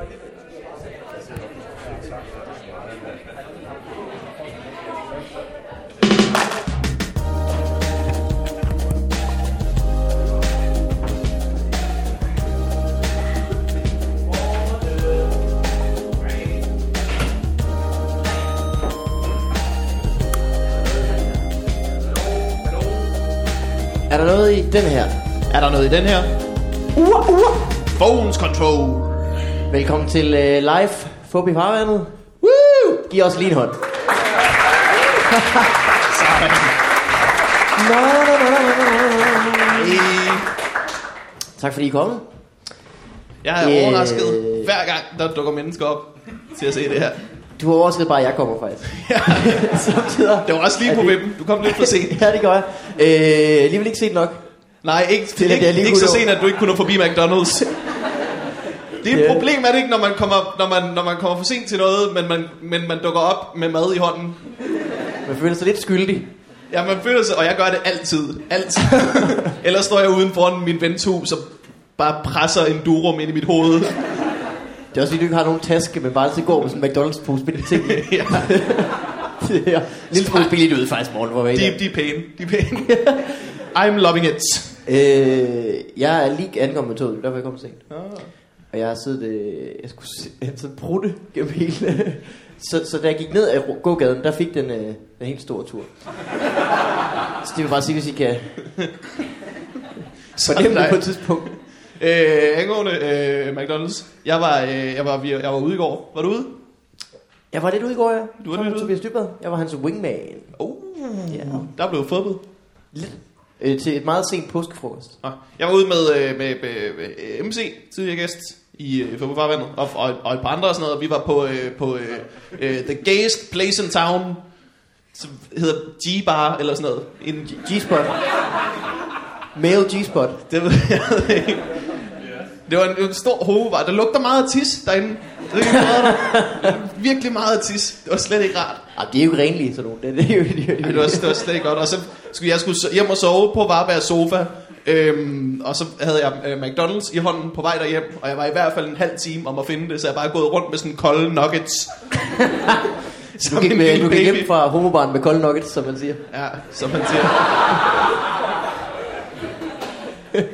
Er der noget i den her? Er der noget i den her? Uh, uh. Phones control. Velkommen til uh, live Fup i farvandet. Woo! Giv os lige en hånd. Nå, nå, nå, nå. Tak fordi I er kommet. Jeg er Øh. overrasket hver gang, der dukker mennesker op til at se det her. Du har overrasket bare, at jeg kommer faktisk. Samtidig. Det var også lige Er på det- vippen. Du kom lidt for sent. ja, det gør jeg. Øh, alligevel ikke set nok. Nej, ikke, Til ikke, lige ikke så sent, at du ikke kunne nå forbi McDonald's. Det er et Ja. problem, er det ikke, når man kommer, når man, når man kommer for sent til noget, men man, men man dukker op med mad i hånden. Man føler sig lidt skyldig. Ja, man føler sig, og jeg gør det altid. Altid. Ellers står jeg uden foran min vens hus og bare presser en durum ind i mit hoved. Det er også fordi, du ikke har nogen taske, men bare altid går med sådan en McDonald's-pose med de ting. i. ja, det er lille smule billigt ud faktisk, morgen, hvor de, de er pæne. De er pæne. I'm loving it. Øh, jeg er lige ankommet med toget, derfor er jeg kommet sent. Og jeg har siddet, øh, jeg skulle sådan prutte gennem hele... så, så da jeg gik ned ad gågaden, der fik den øh, en helt stor tur. Så det vil bare sige, hvis I kan fornemme det på et tidspunkt. Øh, angående øh, McDonald's. Jeg var, øh, jeg, var, jeg var ude i går. Var du ude? Jeg var lidt ude i går, ja. Du var Sammen lidt ude? Tobias Dybvad. Jeg var hans wingman. Oh, Ja. der blev fodbold. Lidt. Øh, til et meget sent påskefrokost. Nå, Jeg var ude med, øh, med, med, med MC, tidligere gæst i øh, Fodboldfarvandet, og, og, og et par andre og sådan noget. og Vi var på, øh, på øh, øh, The Gayest Place in Town, som hedder G-Bar eller sådan noget. En, G-spot. Male G-spot. det ved jeg ikke. Det var en, en stor hovedbar. Der lugter meget af tis derinde. Det er. Virkelig meget af tis. Det var slet ikke rart. Ah, de er jo ikke renlige, sådan nogle. Det, det er jo, det jo, Ej, det, var, det var slet ikke godt. Og så jeg skulle hjem og sove på Varberg sofa. Øhm, og så havde jeg øh, McDonald's i hånden på vej derhjem. Og jeg var i hvert fald en halv time om at finde det. Så jeg bare gået rundt med sådan kolde nuggets. Du gik, en med, du gik hjem fra homobaren med kolde nuggets, som man siger. Ja, som man siger.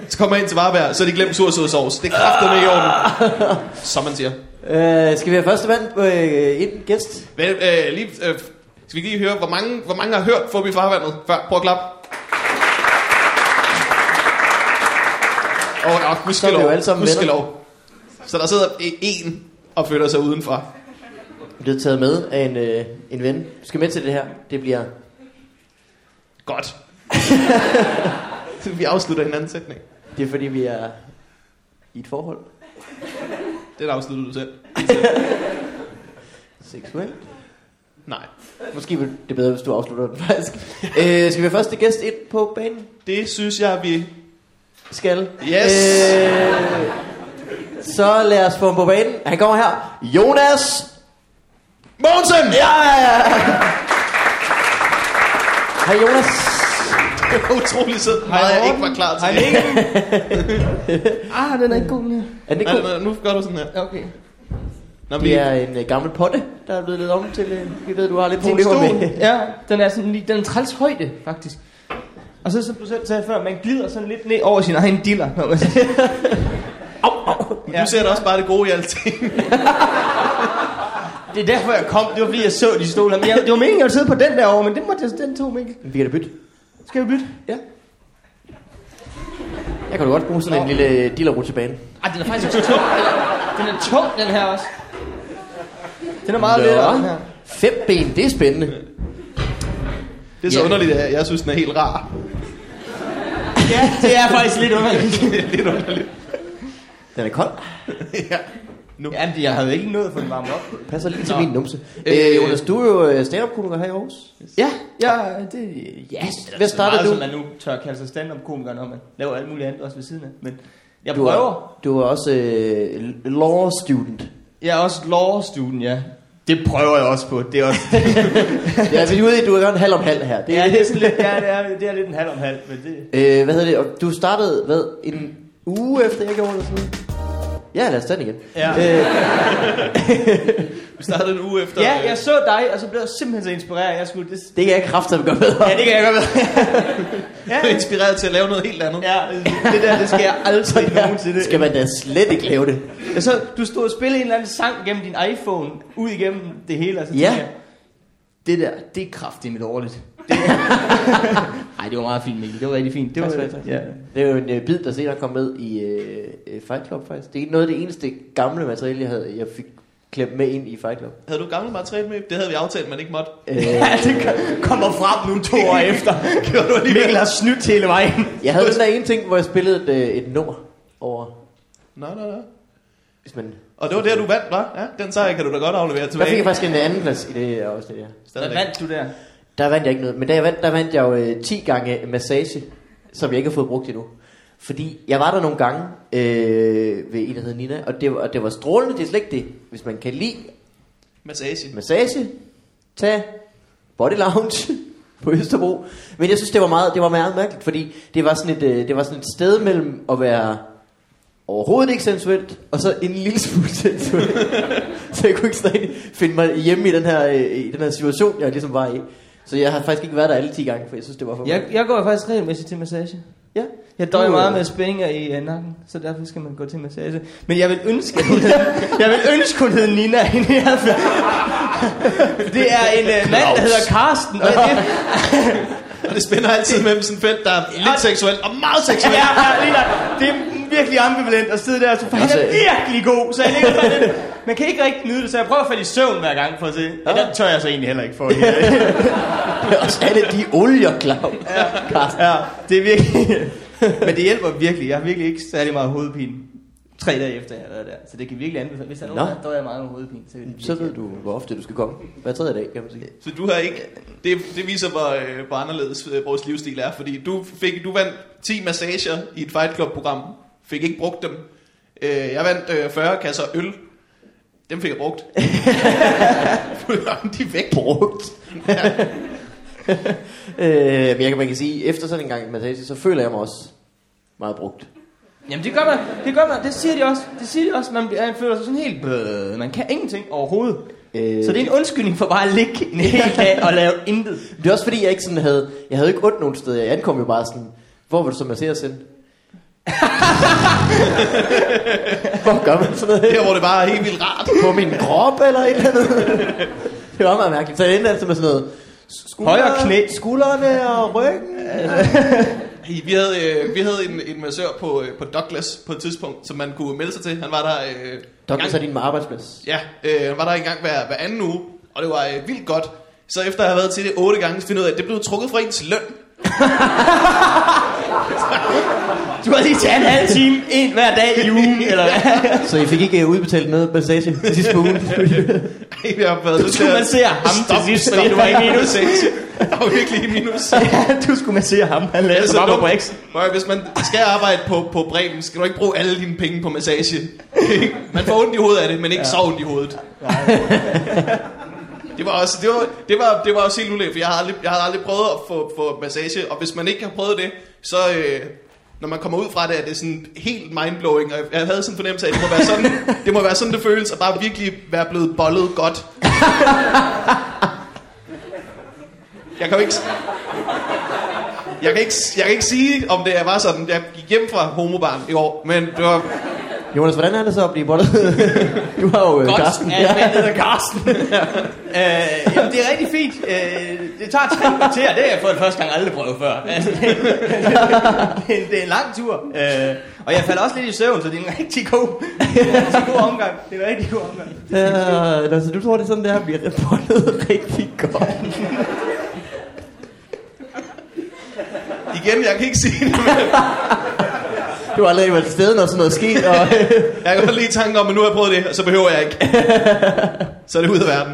Så kommer jeg ind til Varberg, så er de glemt sursødsovs. Det er kraftet med i orden. Som man siger. Øh, skal vi have første mand øh, ind, gæst? Men, øh, lige, øh, skal vi lige høre, hvor mange, hvor mange har hørt Fubi Farvandet før? Prøv at klappe. Og, er vi gudskelov, gudskelov. Så der sidder e- en og føler sig udenfor. Blevet taget med af en, øh, en ven. Du skal med til det her. Det bliver... Godt. vi afslutter en anden sætning. Det er fordi, vi er i et forhold. Den afslutter du selv. Seksuelt. Nej. Måske vil det bedre, hvis du afslutter den faktisk. øh, skal vi have første gæst ind på banen? Det synes jeg, vi... Skal. Yes. Øh, så lad os få ham på banen. Han kommer her. Jonas! Mogensen! Ja, ja, ja. Hej Jonas. Det var utrolig sødt. Meget jeg ikke var klar til. Ah, den er ikke god mere. Er det Nej, cool? nej, nu gør du sådan her. Okay. Når vi Det er en uh, gammel potte, der er blevet lidt om til... Uh, vi ved, du har lidt Til en stol. med. Ja, den er sådan lige, den er træls højde, faktisk. Og så, som du selv sagde før, man glider sådan lidt ned over sin egen diller. Når man Au, au. Ja. Du ser da også bare det gode i alting. det er derfor, jeg kom. Det var fordi, jeg så de stole. Men jeg, det var meningen, jeg ville sidde på den derovre, men den, måtte jeg, den tog Mikkel. Vi kan da bytte. Skal vi bytte? Ja. Jeg kan da godt bruge sådan en Nå. lille dillerrutsjebane. Ej, den er faktisk også tung. Den er, den er tung, den her også. Den er meget Nå. lettere, den her. Fem ben, det er spændende. Det er så Ja. underligt, at jeg synes, den er helt rar. Ja, det er faktisk lidt underligt. Det er lidt underligt. Den er kold. ja. Nu. Ja, men jeg havde ikke nået at få den varmet op. Passer lige til Nå. min numse. Øh, Øh, Jonas, du er jo øh, stand-up-komiker her i Aarhus. Ja, ja, det... Ja, Hvad startede du? som man nu tør kalde sig stand-up-komiker, når man laver alt muligt andet også ved siden af. Men jeg Du prøver. er, du er også øh, law student. Jeg er også law student, ja. Det prøver jeg også på. Det er også... Ja, vi er ude i, du er en halv om halv her. Det, ja, det er, sådan lidt, ja, det er, det er lidt en halv om halv, men det... øh, hvad hedder det? Og du startede, hvad, en uge efter jeg gjorde det sådan noget? Ja, lad os tage den igen. Ja. Øh, Vi startede en uge efter... Ja, øh, jeg så dig, og så blev jeg simpelthen så inspireret. Jeg skulle... Det, det kan jeg kraftigt gøre bedre. ja, det kan jeg godt ved. ja, inspireret til at lave noget helt andet. ja, det der, det skal jeg aldrig nogensinde. Skal man da slet ikke lave det? Ja, så du stod og spillede en eller anden sang gennem din iPhone, ud igennem det hele, og så Ja. jeg, det der, det er kraftigt med dårligt. Det Nej, det var meget fint, Mikkel. Det var rigtig fint. Det var, Tak ja. Det er jo en øh, bid, der senere kom med i øh, øh, Fight Club faktisk. Det er noget af det eneste gamle materiale, jeg, havde, jeg fik klemt med ind i Fight Club. Havde du gammel materiale med? Det havde vi aftalt, man ikke måtte. Øh, ja, det kommer frem nu to år efter. Gjorde du alligevel? Mikkel har snydt hele vejen. jeg havde den der ene ting, hvor jeg spillede et, øh, et nummer over... Nå, nå, nå. Hvis man, Og det var der, du vandt, hva'? Ja, den sejr kan du da godt aflevere der tilbage. fik jeg faktisk en anden plads i det afsnit, ja. Hvad vandt du der? Der vandt jeg ikke noget. Men da jeg vandt, der vandt jeg jo øh, 10 gange massage, som jeg ikke har fået brugt endnu. Fordi jeg var der nogle gange øh, ved en, der hed Nina, og det, var, og det var strålende. Det er slet ikke det. Hvis man kan lide Massage. massage, tag Body Lounge på Østerbro. Men jeg synes, det var meget, det var meget mærkeligt, fordi det var sådan et, øh, det var sådan et sted mellem at være overhovedet ikke sensuelt, og så en lille smule sensuelt. så jeg kunne ikke sådan finde mig hjemme i den her, øh, i den her situation, jeg ligesom var i. Så jeg har faktisk ikke været der alle 10 gange, for jeg synes, det var for Jeg, jeg går faktisk regelmæssigt til massage. Ja. Jeg døjer meget med spændinger i uh, nakken, så derfor skal man gå til massage. Men jeg vil ønske, at hun hed, jeg vil ønske, hun hed Nina. i hvert fald. Det er en uh, mand, der hedder Karsten. Og det, Og det spænder altid mellem sådan et felt, der er lidt seksuelt og meget ja, seksuelt. ja, lige der. det er virkelig ambivalent at sidde der, så for han er virkelig god. Så jeg ligger bare lidt. Man kan ikke rigtig nyde det, så jeg prøver at falde i søvn hver gang for at se. Ja. Der tør jeg så egentlig heller ikke for. Ja, Også alle de olier, Claus. Carsten. ja det er virkelig... Men det hjælper virkelig. Jeg har virkelig ikke særlig meget hovedpine. Tre dage efter jeg har været der. Så det kan virkelig anbefale. Hvis der er nogen, der døjer meget med hovedpine, så, det Så ved du, hvor ofte du skal komme. Hver tredje dag, kan man sige. Så du har ikke... Det, det viser, hvor, øh, hvor anderledes øh, vores livsstil er. Fordi du, fik, du vandt 10 massager i et Fight Club-program. Fik ikke brugt dem. Øh, jeg vandt øh, 40 kasser øl. Dem fik jeg brugt. de er væk. Brugt. øh, men jeg kan, man kan sige, efter sådan en gang massage, så føler jeg mig også meget brugt. Jamen det gør man, det gør man, det siger de også, det siger de også, man, man føler sig sådan helt, bøh, man kan ingenting overhovedet. Øh, Så det er en undskyldning for bare at ligge en hel dag og lave intet. Det er også fordi, jeg ikke sådan havde... Jeg havde ikke ondt nogen steder. Jeg ankom jo bare sådan... Hvor vil du så massere os hen? Hvor gør man sådan noget? Der, hvor det bare er helt vildt rart. På min krop eller et eller andet? Det var meget mærkeligt. Så jeg endte altså med sådan noget... Skulder, Højre knæ. Skuldrene og ryggen. Hey, Vi havde, øh, vi havde en, en massør på, øh, på Douglas på et tidspunkt, som man kunne melde sig til. Han var der... Øh, Douglas er din arbejdsplads. Ja, øh, han var der engang hver, hver anden uge, og det var øh, vildt godt. Så efter at have været til det otte gange, finder jeg ud af, at det blev trukket fra ens løn. Du har lige taget en halv time, en hver dag i ugen, eller hvad? Så I fik ikke øh, udbetalt noget massage til sidste på ugen? Ej, jeg har været til skulle massere ham til Stop, sidst, stop fordi du var i minus. Jeg var virkelig i minus. du skulle massere ham, han lavede Altså, bare på Hvis man skal arbejde på, på Bremen, skal du ikke bruge alle dine penge på massage. man får ondt i hovedet af det, men ikke ja. så ondt i hovedet. Det var også, det var, det var, det var også helt ulækkert, for jeg har aldrig, jeg har aldrig prøvet at få, få massage, og hvis man ikke har prøvet det, så øh, når man kommer ud fra det, er det sådan helt mindblowing, og jeg havde sådan en fornemmelse af, at det må være sådan, det, må være sådan, det føles, at bare virkelig være blevet bollet godt. Jeg kan jo ikke... Jeg kan, ikke, jeg kan ikke sige, om det var sådan. Jeg gik hjem fra homobarn i år, men det var... Jonas, hvordan er det så at blive bollet? du har jo øh, Karsten. Ja, jeg hedder Karsten. øh, jamen, det er rigtig fint. Øh, det tager tre kvarter, det har jeg fået første gang aldrig prøvet før. Altså, det, det, er- det er en lang tur. Øh, og jeg falder også lidt i søvn, så det er en rigtig god, det er en rigtig god omgang. Det er en rigtig god omgang. Ja, altså, du tror, det er sådan, det her bliver bollet rigtig godt. Igen, jeg kan ikke sige det, Du har aldrig været til stede, når sådan noget sker. Og, jeg kan godt lige tanke om, at nu har jeg prøvet det, og så behøver jeg ikke. Så er det ud af verden.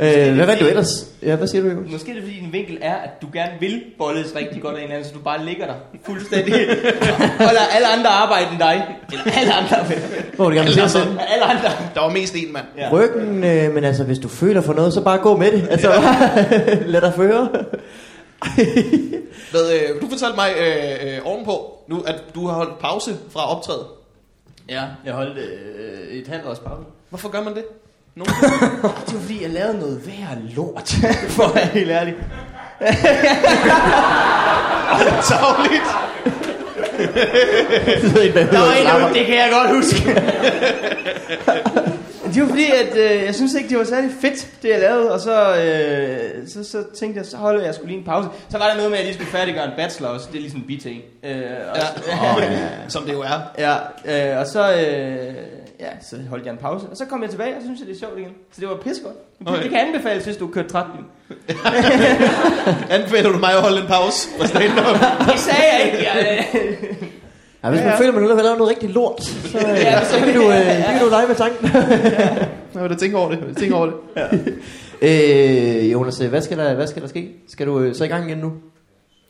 øh, hvad vandt du ellers? Ja, hvad siger du, Jonas? Måske er det fordi din vinkel er, at du gerne vil bolles rigtig godt af en anden, så du bare ligger der fuldstændig. og lader alle andre arbejde end dig. Eller alle andre. Hvor vil du gerne så- hen? alle andre. Der var mest en mand. Ja. Ryggen, øh, men altså, hvis du føler for noget, så bare gå med det. Altså, lad dig føre. Hvad, øh, du fortalte mig øh, øh, ovenpå, nu, at du har holdt pause fra optræde. Ja, jeg holdt øh, et halvt års pause. Hvorfor gør man det? Nogen? Det var fordi, jeg lavede noget værre lort, for at være helt ærlig. Tavligt. Der var en, der, det kan jeg godt huske. Det var fordi, at øh, jeg synes ikke, det var særlig fedt, det jeg lavede. Og så, øh, så, så tænkte jeg, så holder jeg skulle lige en pause. Så var der noget med, at jeg lige skulle færdiggøre en bachelor også. Det er ligesom en biting. Øh, og, Ja. Ja. Som det jo er. ja, øh, og så, øh, ja, så holdt jeg en pause. Og så kom jeg tilbage, og så synes jeg, det er sjovt igen. Så det var pissegodt. Okay. det kan anbefales, hvis du har kørt træt. Anbefaler du mig at holde en pause? Det sagde jeg ikke. Jeg, Ja, hvis man Ja, ja. føler, at man nu har lavet noget rigtig lort, så, øh, Ja, så kan du, øh, kan du lege med tanken. Jeg vil da tænke over det. Jeg vil tænke over det. øh, Jonas, hvad skal, der, hvad skal der ske? Skal du øh, så i gang igen nu?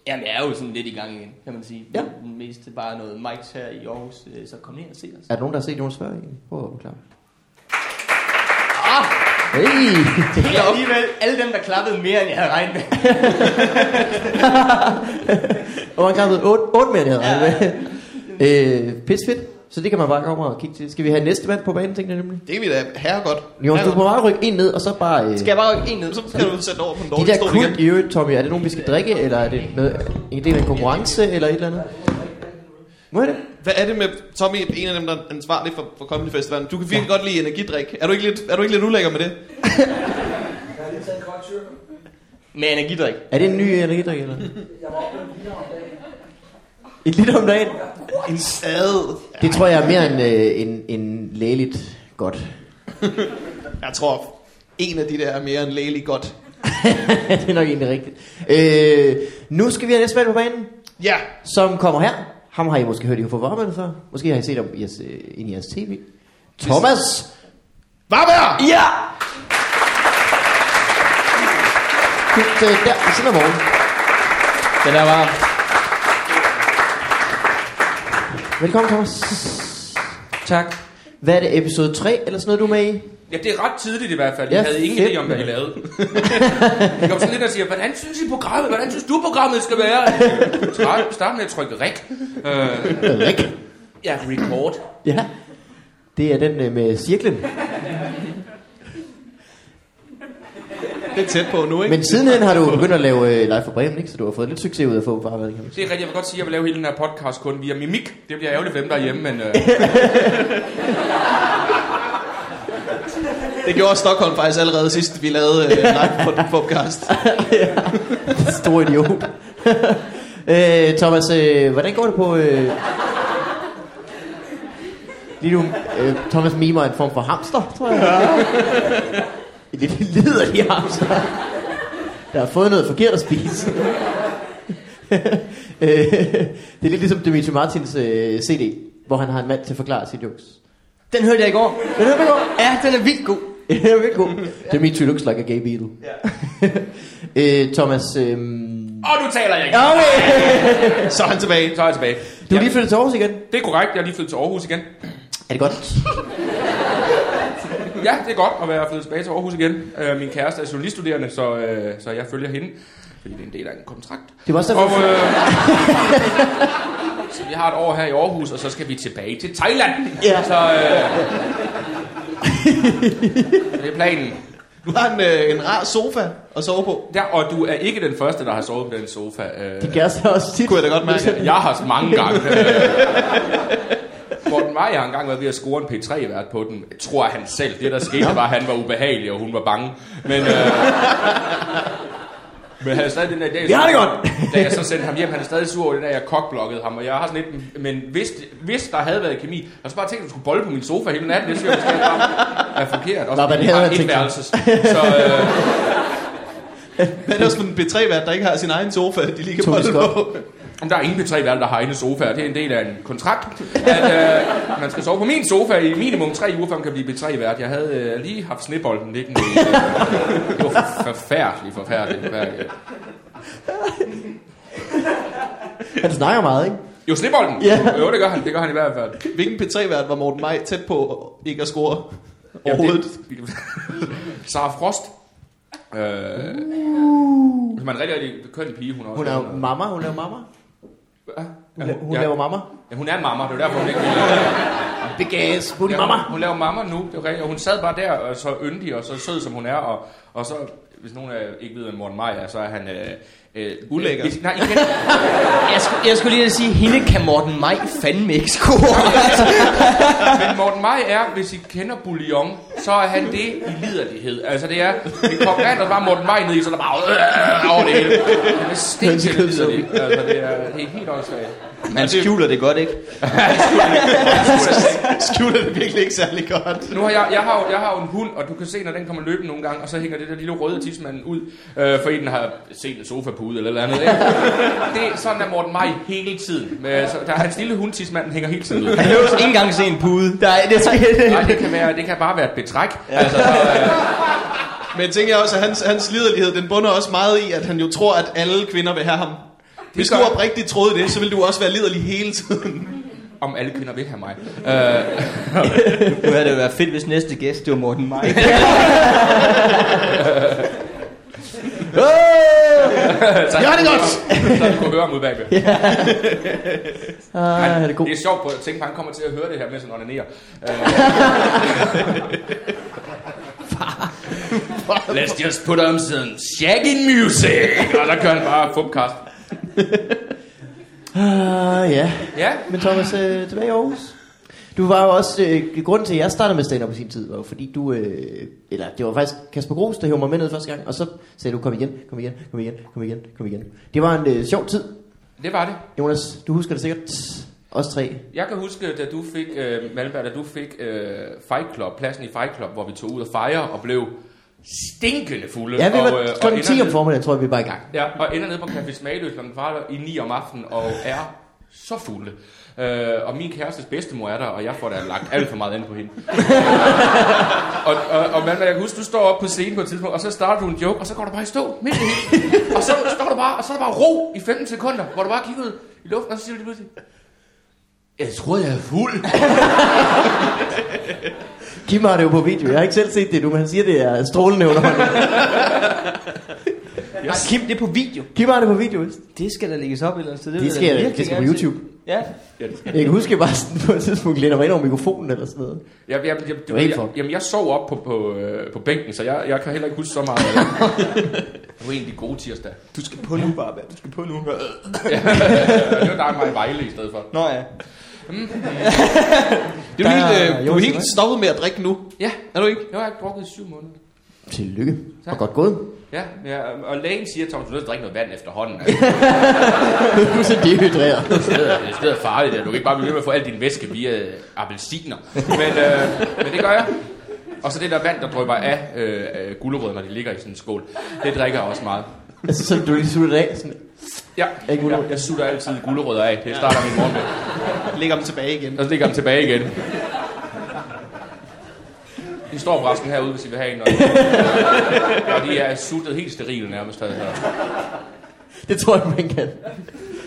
Jamen, jeg er jo sådan lidt i gang igen, kan man sige. Ja. Mest bare noget mics her i Aarhus, øh, så kom ned og se os. Er der nogen, der har set Jonas før egentlig? Prøv at klappe. Ah, Hey! det er alligevel alle dem, der klappede mere, end jeg havde regnet med. Hvor mange klappede? 8, 8 mere, end jeg havde regnet med. Øh, fedt. Så det kan man bare komme og kigge til. Skal vi have næste mand på banen, tænkte jeg nemlig? Det er vi da herregodt. Jonas, du er på vej at rykke en ned, og så bare... Øh, Skal jeg bare rykke en ned? Så kan du sætte over på en de dårlig der stol kult i øvrigt, Tommy, er det nogen, vi skal drikke, eller er det noget, en del af en konkurrence, eller et eller andet? Må jeg det? Hvad er det med Tommy, en af dem, der er ansvarlig for, for Comedy Festivalen? Du kan virkelig ja. godt lide energidrik. Er du ikke lidt, er du ikke lidt ulækker med det? Med energidrik. Er det en ny energidrik, eller? Et liter om dagen? En sad. Det tror jeg er mere end, øh, end, end lægeligt godt. Jeg tror, en af de der er mere end lægelig godt. det er nok egentlig rigtigt. Øh, nu skal vi have næste mand på banen, Ja, som kommer her. Ham har I måske hørt i UFO Varmerne før. Måske har I set ham i jeres, øh, ind i jeres tv. Thomas! Varberg! Ja! Det, øh, der, ved siden af morgen. Den der var... Velkommen, Thomas. Tak. Hvad er det, episode 3 eller sådan noget, du er med i? Ja, det er ret tidligt i hvert fald. Jeg Ja, havde ingen idé om, hvad I lavede. Jeg kom sådan lidt og siger, hvordan synes I programmet? Hvordan synes du, programmet skal være? Start, start med at trykke ræk. Øh, Rik. ja, record. Ja. Det er den øh, med cirklen. Det er tæt på nu, ikke? Men sidenhen har du begyndt at lave øh, live for Bremen, ikke? Så du har fået lidt succes ud af at få sige. Det er rigtigt. Jeg vil godt sige, at jeg vil lave hele den her podcast kun via mimik. Det bliver ærgerligt for dem, der er hjemme, men... Øh, Det gjorde Stockholm faktisk allerede sidst, vi lavede øh, live på den podcast. Stor idiot. øh, Thomas, øh, hvordan går det på... Øh... Lige nu, øh, Thomas mimer en form for hamster, tror jeg. En lille liderlig hamster. Der har fået noget forkert at spise. øh, det er lidt ligesom Dimitri Martins øh, CD, hvor han har en mand til at forklare sit jokes. Den hørte jeg i går. Den er god. Ja, den er vildt god. Det er virkelig god. Dimitri looks like a gay beetle. øh, Thomas, øh... og nu taler jeg ikke. Okay. Så er han tilbage. Så er jeg tilbage. Du er lige flyttet til Aarhus igen. Det er korrekt. Jeg er lige flyttet til Aarhus igen. Er det godt? Ja, det er godt at være flyttet tilbage til Aarhus igen. Øh, min kæreste er journaliststuderende, så, øh, så jeg følger hende. Fordi det er en del af en kontrakt. Det var også Og, derfor, øh, så vi har et år her i Aarhus, og så skal vi tilbage til Thailand. Ja. Så, øh, det er planen. Du har en, øh, en rar sofa at sove på. Der, og du er ikke den første, der har sovet på den sofa. Øh, din kæreste har også tit. Kunne jeg da godt mærke. jeg har mange gange. Øh, Morten Meier har engang været ved at score en P3-vært på den. Jeg tror han selv. Det der skete var, at han var ubehagelig, og hun var bange. Men, øh, men han er stadig den der dag. Vi har det godt. Da jeg så sendte ham hjem, han er stadig sur over det der, jeg kokblokkede ham. Og jeg har sådan lidt, men hvis, hvis der havde været kemi, jeg så bare tænkt, at du skulle bolle på min sofa hele natten. Det synes jeg måske bare er forkert. Også Nå, men det havde har jeg et tænkt mig. værelses. Så øh, Hvad er det også for en B3-vært, der ikke har sin egen sofa, de bolde skot. på? Om der er ingen P3-værter, der har egne sofaer. Det er en del af en kontrakt, at øh, man skal sove på min sofa i minimum tre uger, før man kan blive P3-vært. Jeg havde øh, lige haft snebolden liggende. i, Øh, det var for- forfærdeligt, forfærdeligt, forfærdeligt. Han snakker meget, ikke? Jo, snebolden. Ja. Jo, det gør han. Det gør han i hvert fald. Hvilken P3-vært var Morten Maj tæt på ikke at score Jamen, overhovedet? det- Sarah Frost. Øh, Hun er en rigtig, rigtig køn pige, hun er også. Hun er jo mamma, hun laver mamma. Ja, Hun, la- hun ja. laver mamma. Ja, hun er mamma, det er derfor, hun ikke big ass, booty Ja, mama. Hun laver mamma nu, det er rigtigt. Og hun sad bare der, og så yndig og så sød, som hun er. Og, og så, hvis nogen af ikke ved, hvem Morten Maj er, så er han... Øh, øh, Ulækker. Øh, nej, I kender, Jeg skulle, jeg skulle lige sige, hende kan Morten Maj fandme ikke score. men Morten Maj er, hvis I kender bouillon, så er han det i liderlighed. Altså det er, det kommer vand, og bare Morten Maj ned i, så er der bare øh, over det hele. Han er stinket liderlig. Altså det er, det er helt åndssvagt. Man skjuler det godt, ikke? Skjuler det virkelig ikke særlig godt. Nu har jeg, jeg, har, jo- jeg har jo en hund, og du kan se, når den kommer løbende nogle gange, og så hænger det der lille røde tidsmand ud, øh, fordi den har set en sofapude eller et eller andet. Ikke? Det er sådan, der Morten Maj hele tiden. Med, så der, hans lille hund tidsmand hænger hele tiden ud. Han behøver ikke engang se en pude. Nej, det skal Nej, det kan, være, det kan bare være et betræk. Altså, så, øh, Men tænker jeg også, at hans, hans liderlighed, den bunder også meget i, at han jo tror, at alle kvinder vil have ham. Hvis du oprigtigt troede det, så vil du også være liderlig hele tiden. om alle kvinder vil have mig. Øh, Nu havde det jo været fedt, hvis næste gæst, det var Morten Maj. så Ja, det er godt! Så han kunne høre ham ud bagved. Ah, er det god. Det er sjovt på at tænke på, at han kommer til at høre det her, mens han onanerer. Let's just put on some shagging music. Og så kører han bare fupkast. Ah, ja. Ja, Men Thomas, øh, tilbage i Aarhus. Du var jo også, øh, grunden til, at jeg startede med stand-up på sin tid, var jo fordi du, øh, eller det var faktisk Kasper Gros, der hævde mig med ned første gang, og så sagde du, kom igen, kom igen, kom igen, kom igen, kom igen. Det var en øh, sjov tid. det var det. Jonas, du husker det sikkert. Os tre. Jeg kan huske, da du fik, øh, Malberg, da du fik øh, Fight Club, pladsen i Fight Club, hvor vi tog ud og fejre og blev stinkende fulde. Ja, vi og, var øh, klokken og 10 ender om formiddagen, tror jeg, vi var i gang. Ja, og ender nede på Café Smagløs klokken kvart i 9 om aftenen og er så fulde. Øh, og min kærestes bedstemor er der, og jeg får da lagt alt for meget ind på hende. og, og, og man, jeg kan huske, du står op på scenen på et tidspunkt, og så starter du en joke, og så går du bare i stå midt i det. Og så står du bare, og så er der bare ro i 15 sekunder, hvor du bare kigger ud i luften, og så siger du lige pludselig, jeg tror, jeg er fuld. Kim har det jo på video. Jeg har ikke selv set det nu, men han siger, det er strålende underholdning. Yes. Kim, det er på video. Kim har det på video. Det skal der lægges op et eller andet sted. Det jeg skal, da det skal på se. Ja. Ja, det skal Jeg kan huske, jeg bare sådan på et tidspunkt læner mig ind over mikrofonen eller sådan noget. Jeg, jeg, jeg, var helt jeg, jamen, jeg sov op på, på, øh, på bænken, så jeg, jeg kan heller ikke huske så meget. det. Det var en af de gode tirsdag. Du skal på nu, bare. Du skal på nu. det var dig og mig i Vejle i stedet for. Nå ja. Det er helt, øh, du er helt ikke? stoppet med at drikke nu. Ja, Er du ikke? det har jeg ikke drukket i syv måneder. Tillykke. Tak. Og godt gået. Ja, ja, og lægen siger, Thomas, du er nødt til at drikke noget vand efterhånden. Du er så dehydreret. Det er det er stedet farligt, at du kan ikke bare blive ved med at få al din væske via appelsiner. Men, øh, men det gør jeg. Og så det der vand, der drypper af øh, øh, gulerødder, når de ligger i sådan en skål. Det drikker jeg også meget. altså, så du lige slutter af. Sådan. Ja, Af gulerødder? jeg, sutter altid gulerødder af. Det starter min morgen med. Lægger dem tilbage igen. Og så ligger den tilbage igen. De står forresten herude, hvis I vil have en. Og, og de er suttet helt sterile nærmest. Altså. Det tror jeg, man kan.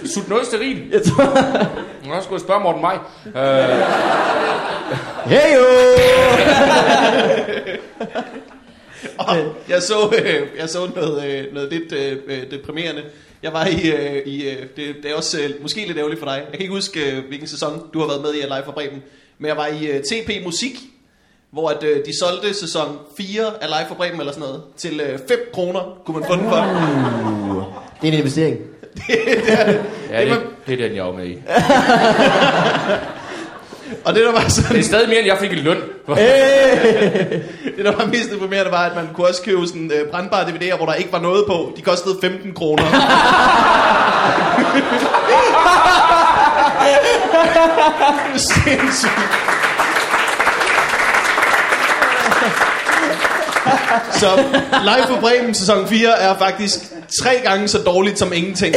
Sut noget steril. Jeg tror... Nu har skulle jeg spørge Morten Maj. Øh, Hey jo! Og jeg så, øh, jeg så noget, øh, noget lidt øh, øh, deprimerende. Jeg var i, øh, i øh, det, det er også øh, måske lidt ærgerligt for dig. Jeg kan ikke huske, øh, hvilken sæson du har været med i Live fra Bremen. Men jeg var i øh, TP Musik, hvor at, øh, de solgte sæson 4 af Live fra Bremen eller sådan noget. Til øh, 5 kroner kunne man få den for. Det er en investering. ja, det, det er den, jeg var med i. Og det der var Det sådan, er stadig mere, end jeg fik i løn. det der var mest deprimerende var, at man kunne også købe sådan øh, brandbare DVD'er, hvor der ikke var noget på. De kostede 15 kroner. Sindssygt. Så Live for Bremen sæson 4 er faktisk tre gange så dårligt som ingenting.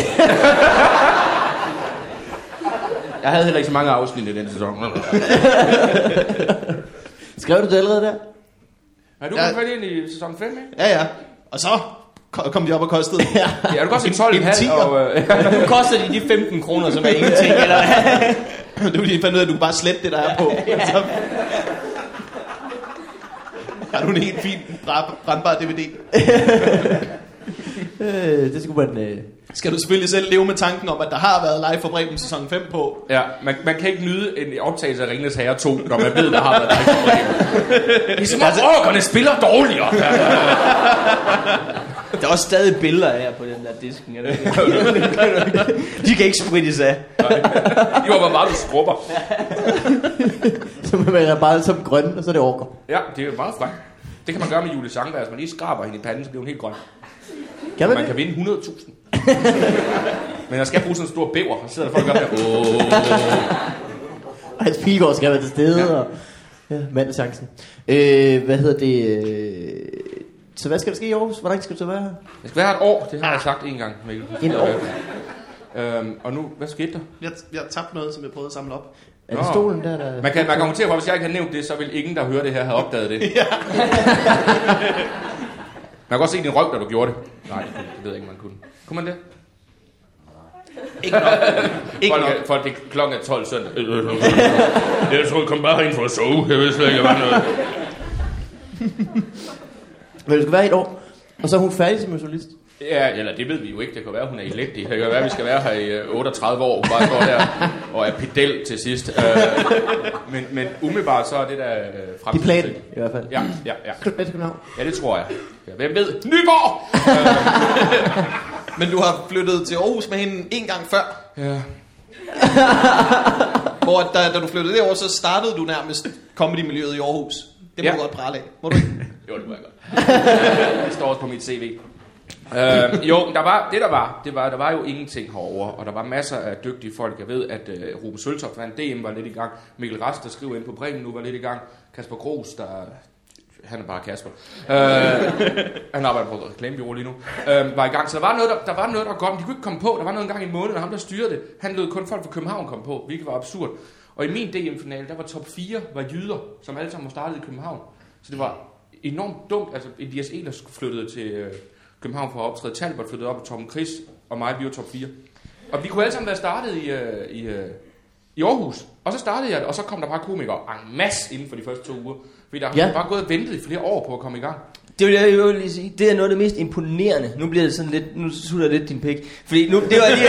Jeg havde heller ikke så mange afsnit i den sæson. Skrev du det allerede der? Har du Ja. ja. fat ind i sæson 5, ikke? Ja, ja. Og så ko- kom de op og kostede. Ja. Ja, du En- se 12 en og, øh, Nu koster de de 15 kroner, som er ingenting, eller det var de fandt ud af, at du kan bare slette det, der er på. Så har du en helt fin brandbar DVD. Øh, det skulle man... Øh... skal du selvfølgelig selv leve med tanken om, at der har været live for Bremen sæson 5 på. Ja, man, man kan ikke nyde en optagelse af Ringnes Herre 2, når man ved, der har været live problem. Det er som om orkerne spiller dårligere. Der er også stadig billeder af jer på den der disken. Er det ikke? De kan ikke sprittes af. Jo, hvor meget du skrubber. Så man er bare som grøn, og så er det orker. Ja, det er meget frækt. Det kan man gøre med Julie Sangberg. Hvis man lige skraber hende i panden, så bliver hun helt grøn. Kan man man kan vinde 100.000. Men jeg skal bruge sådan en stor bæver, og så sidder der folk og gør der. Og Hans Pilgaard skal være til stede, ja. og ja, mand chancen. Øh, hvad hedder det? Øh, så hvad skal der ske i Aarhus? Hvor lang skal du så være her? Jeg skal være her et år, det har jeg sagt en gang, Mikkel. Et år? Øhm, og nu, hvad skete der? Jeg, jeg tabte noget, som jeg prøvede at samle op. Er det Nå. stolen der, der... Man kan, man kan kommentere på, hvis jeg ikke havde nævnt det, så vil ingen, der hører det her, have opdaget det. Ja. Man kan godt se din røv, da du gjorde det. Nej, det, det ved jeg ikke, man kunne. Kunne man det? Ikke nok. Ikke Folk, nok. er, folk det er klokken er 12 søndag. Jeg tror, jeg kom bare ind for at sove. Jeg ved slet ikke, hvad noget. Men du skal være et år, og så er hun færdig som journalist. Ja, eller det ved vi jo ikke. Det kan være, hun er elendig. Det kan være, vi skal være her i øh, 38 år. Hun bare står der og er pedel til sidst. Øh, men, men umiddelbart så er det der øh, Det er planen, i hvert fald. Ja, ja, ja. Skal du med til København? Ja, det tror jeg. Ja, hvem ved? Nyborg! Men du har flyttet til Aarhus med hende en gang før. Ja. Hvor da, da du flyttede derover, så startede du nærmest comedy-miljøet i Aarhus. Det må Ja. du godt prale af. Må du ikke? Jo, det må jeg godt. det står også på mit CV. Øh, jo, der var, det der var, det var, der var jo ingenting herover, og der var masser af dygtige folk. Jeg ved, at øh, Ruben Søltoft vandt DM var lidt i gang. Mikkel Rast, der skriver ind på Bremen nu, var lidt i gang. Kasper Gros, der han er bare Kasper. Øh, han arbejder på et reklamebureau lige nu. Øh, var i gang. Så der var noget, der, der var noget, der godt, men de kunne ikke komme på. Der var noget en gang i måneden, og ham, der styrede det, han lød kun folk fra København komme på, hvilket var absurd. Og i min DM-finale, der var top 4 var jyder, som alle sammen var startet i København. Så det var enormt dumt. Altså, Elias Ehlers flyttede til øh, København for at optræde. Talbot flyttede op, og Tom Chris og mig, vi var top 4. Og vi kunne alle sammen være startet i, øh, i, øh, i Aarhus. Og så startede jeg, og så kom der bare komikere en masse inden for de første to uger. Fordi der Ja. ja. bare gået og ventet i flere år på at komme i gang. Det vil jeg jo lige sige. Det er noget af det mest imponerende. Nu bliver det sådan lidt, nu sutter jeg lidt din pik. Fordi nu, det var lige,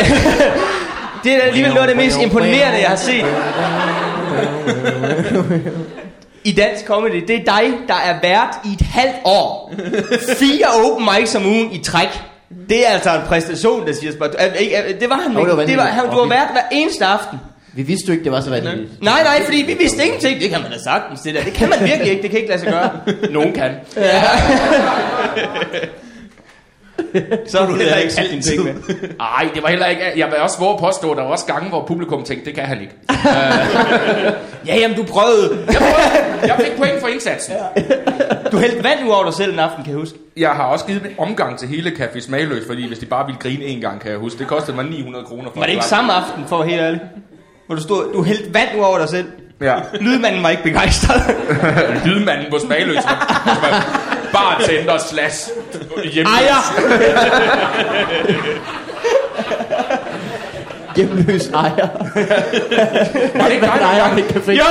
det er alligevel noget af det mest imponerende, jeg har set. I dansk comedy, det er dig, der er vært i et halvt år. Fire open mics om ugen i træk. Det er altså en præstation, der siger spørgsmål. Det var han Jo, det var ikke. Det var, han, du var vært hver eneste aften. Vi vidste jo ikke, det var så vanvittigt. Nej, nej, fordi vi vidste ingenting. Det kan man da sagtens, det der. Det kan man virkelig ikke. Det kan ikke lade sig gøre. Nogen kan. Så har du heller ikke set din ting med. Ej, det var heller ikke... Jeg vil også våge at påstå, at der var også gange, hvor publikum tænkte, det kan han ikke. Ja, jamen du prøvede. Jeg, prøvede, jeg fik point for indsatsen. Du hældte vand ud over dig selv en aften, kan jeg huske. Jeg har også givet en omgang til hele Café Smagløs, fordi hvis de bare ville grine en gang, kan jeg huske. Det kostede mig 900 kroner. for Var det ikke samme aften, for at være helt ærlig? Hvor du stod, du hældte vand ud over dig selv. Ja. Lydmanden var ikke begejstret. Lydmanden på Smagløs, som er bartender slash. Ejer! Hjemløs ejer. Var det ikke dig, ejer en café. Jo!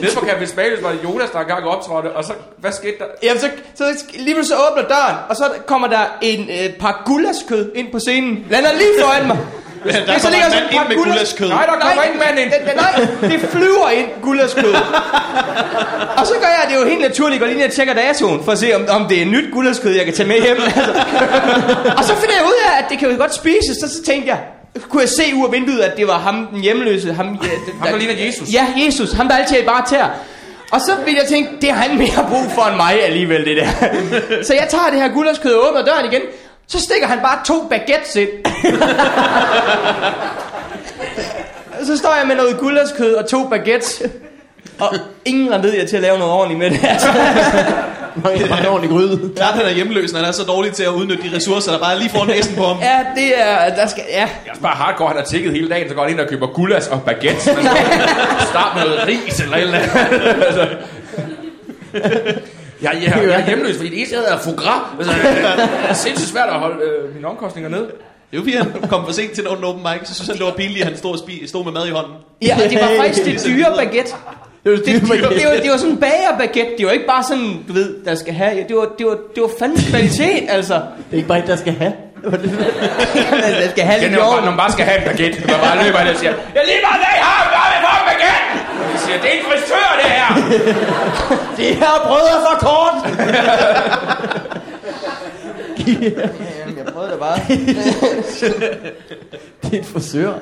Nede på Café Smagløs var det Jonas, der engang optrådte, og så, hvad skete der? Jamen, så, så lige så åbner døren, og så kommer der en øh, par gullaskød ind på scenen. Lander lige foran mig. Der så kommer ligger en sådan ind med gullaschkød. Nej, der kommer ikke en mand ind. Det, det, nej, det flyver ind gullaskød. og så gør jeg det jo helt naturligt, går lige ned og tjekker datoen, for at se, om, om det er nyt gullaskød, jeg kan tage med hjem. Altså. og så finder jeg ud af, at det kan jo godt spises, så, så tænkte jeg, kunne jeg se ud af vinduet, at det var ham, den hjemløse. Ham, ja, det, Ham, der ligner Jesus. Ja, Jesus. Ham, der altid er bare tær. Og så vil jeg tænke, det har han mere brug for end mig alligevel, det der. så jeg tager det her guldårskød og åbner døren igen. Så stikker han bare to baguettes ind. så står jeg med noget guldårskød og to baguettes. Og ingen har ved jeg til at lave noget ordentligt med det. Altså, mange ordentlig gryde. Klart, han er hjemløs, når han er så dårlig til at udnytte de ressourcer, der bare er lige foran næsen på ham. ja, det er... Der skal, ja. Jeg er bare hardcore, han har tækket hele dagen, så går han ind og køber gulas og baguettes. Man start med noget ris eller et eller andet. Altså. Jeg, jeg, jeg er hjemløs, fordi det eneste, jeg havde, er foie gras. Altså, det er sindssygt svært at holde øh, mine omkostninger ned. Det er jo fordi, han kom for sent til en open mic, så synes han, det var pinligt, at han stod, og spi, stod med mad i hånden. Ja, og det var faktisk det dyre baguette. Det var Det, det, det, det, var, det var sådan en bagerbaguette. Det var ikke bare sådan, du ved, der skal have. Det var, det var, det var fandme kvalitet, altså. Det er ikke bare et, der skal have. Den skal have lidt er jord. når man bare skal have en baguette. Man bare løber og siger, jeg lige meget hvad I har, hvad er for en baguette? Og de siger, det er en frisør, det her. Det her brød er for kort! Jamen, jeg prøvede det bare. det er en frisør.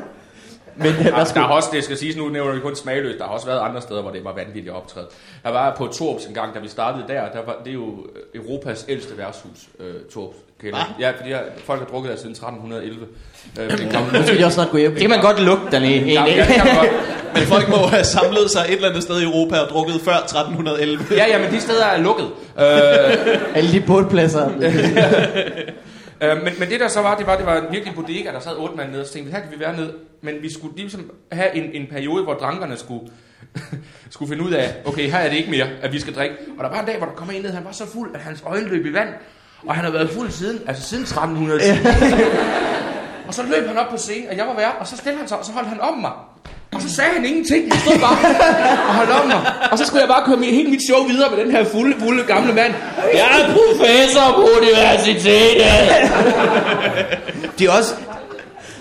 Men øh, hvad Der, der skulle... har også, det skal siges nu, nævner vi kun smagløst, der har også været andre steder, hvor det var vanvittigt optræde. Der var på Torps en gang, da vi startede der, der var, det er jo Europas ældste værtshus, øh, Torps. Kender. Ja, fordi her, folk har drukket der siden 1311. Øh, det en gammel- Nu skal de også snart gå hjem. Det kan man godt lugte dernede. Ja, ja. Men folk må have samlet sig et eller andet sted i Europa og drukket før 1311. Ja, ja, men de steder er lukket. Øh, Alle de bådpladser. Øh, men, men det der så var, det var, det var en virkelig bodega, der sad otte mand nede, og så tænkte vi, her kan vi være nede. Men vi skulle ligesom have en, en periode, hvor drankerne skulle, skulle finde ud af, okay, her er det ikke mere, at vi skal drikke. Og der var en dag, hvor der kom en ned, han var så fuld, at hans øjne løb i vand. Og han har været fuld siden, altså siden 1300. og så løb han op på scenen, og jeg var vært, og så stillede han sig, og så holdt han om mig. Og så sagde han ingenting. Han stod bare og holdt om mig. Og så skulle jeg bare køre mit, hele mit show videre med den her fulde, fulde gamle mand. Jeg er professor på universitetet. Det er også...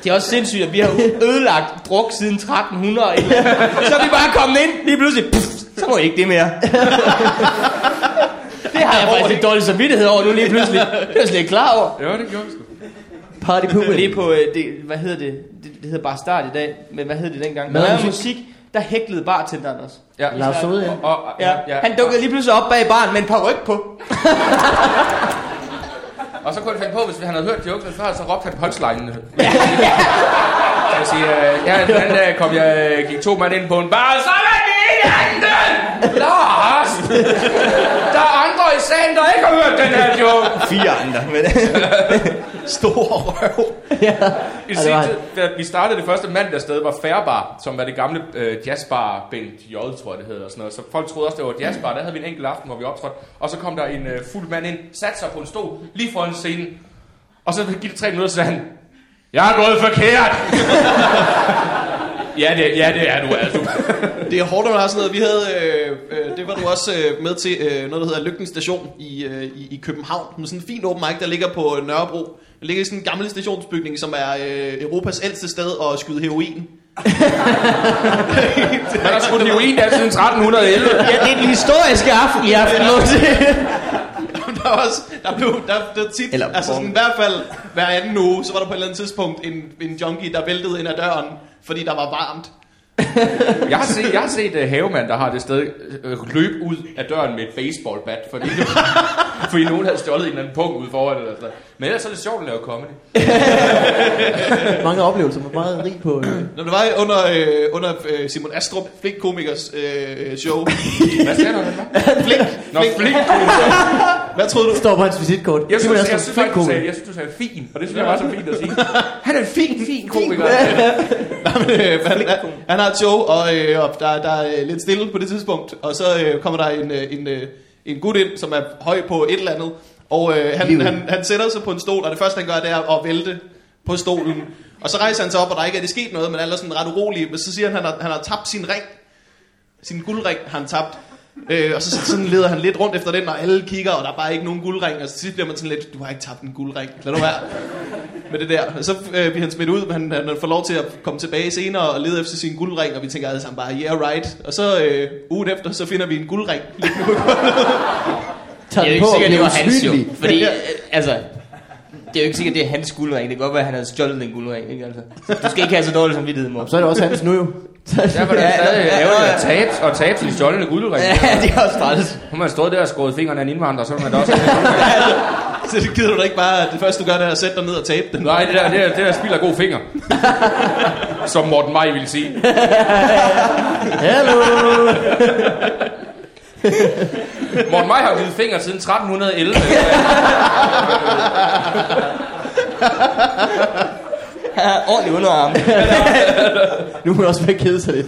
Det er også sindssygt, at vi har ødelagt druk siden 1300. og et eller. Så er vi bare kommet ind, lige pludselig, puff, så må I ikke det mere. Det har jeg faktisk lidt dårlig samvittighed over nu lige pludselig. Det er jeg slet ikke klar over. Ja, det gjorde vi sgu. Party pooper. Lige på, øh, det, hvad hedder det? det? Det hedder bare start i dag, men hvad hed det dengang? Mad og musik. musik, der hæklede bartenderen også. Ja. Lars Sode, ja. Og, og, Ja, ja. Han dukkede lige pludselig op bag baren med en par ryg på. Og så kunne han finde på, hvis han havde hørt jokes før, så råbte han punchline. jeg siger, øh, ja, den anden dag kom jeg, øh, gik to mand ind på en bar, så er det i anden! Lars! Der sagen, der ikke har hørt den her joke. Fire andre. Men Stor røv. ja. I sin var da vi startede det første mandag sted, var Fairbar, som var det gamle øh, jazzbar, Bent J, tror jeg det hedder. Og sådan noget. Så folk troede også, det var et jazzbar. Der havde vi en enkelt aften, hvor vi optrådte. Og så kom der en øh, fuld mand ind, satte sig på en stol lige foran scenen. Og så gik det tre minutter, så sagde han, jeg er gået forkert. ja, det, ja, det er du altså. Det er hårdt, når man har sådan noget. Vi havde, øh, øh, det var du også øh, med til, øh, noget der hedder Lygten Station i, øh, i, i København. Med sådan en fin open mic, der ligger på Nørrebro. Det ligger i sådan en gammel stationsbygning, som er øh, Europas ældste sted at skyde heroin. Man har skudt heroin der siden 1311. ja, det er den historiske aften i aften. sige. Der var også, der blev, der, der tit, Eller altså sådan, i hvert fald hver anden uge, så var der på et eller andet tidspunkt en, en junkie, der væltede ind ad døren, fordi der var varmt. Jeg har set, jeg har set uh, havemand, der har det sted uh, løbe ud af døren med et baseballbat, fordi, fordi nogen havde stjålet en eller anden punkt ud foran eller sådan. Men ellers er det sjovt at lave comedy. Mange oplevelser, man er meget rig på. Øh. Når det var under, øh, under øh, Simon Astrup, Flink Komikers øh, show. Hvad siger du? Flink, Nå, Flink. flink. Hvad troede du? Står på hans visitkort. Jeg synes, Simon jeg, Astrup, synes, flink sagde, komiker. jeg synes, du sagde fin, og det synes jeg var så fint at sige. Han er en fin, fin komiker. Nej, men, øh, han, han, han har et show, og, øh, og der, der er lidt stille på det tidspunkt. Og så øh, kommer der en, øh, en, øh, en gut ind, som er høj på et eller andet. Og øh, han, Livet. han, han sætter sig på en stol, og det første han gør, det er at vælte på stolen. Og så rejser han sig op, og der ikke er det sket noget, men alle er sådan ret urolige. Men så siger han, at han har, han har tabt sin ring. Sin guldring har han tabt. Øh, og så sådan leder han lidt rundt efter den, og alle kigger, og der er bare ikke nogen guldring. Og så bliver man sådan lidt, du har ikke tabt en guldring. Lad nu være med det der. Og så øh, bliver han smidt ud, men han, han får lov til at komme tilbage senere og lede efter sin guldring, og vi tænker alle sammen bare, yeah right. Og så øh, ugen efter, så finder vi en guldring. på gulvet. Tager Det er ikke og sikkert, det var hans jo. Fordi, øh, altså, det er jo ikke sikkert, det er hans guldring. Det kan godt være, at han havde stjålet den guldring. Ikke? Altså, du skal ikke have så dårlig samvittighed, mor. Så er det også hans nu jo. Derfor er det Ja, stadig ja, ja, ærgerligt at tabe, og tabe sin stjålne guldring. Ja, det er også træls. Nu har man stået der og skåret fingrene af en indvandrer, så man da også... så det gider du da ikke bare, det første du gør, det er at sætte dig ned og tabe den. Nej, det der, det der, det der spilder god finger. Som Morten Maj ville sige. Hallo! Morten Maj har givet fingre siden 1311. Ja, ordentlig underarm. Nu må du også være kede sig lidt.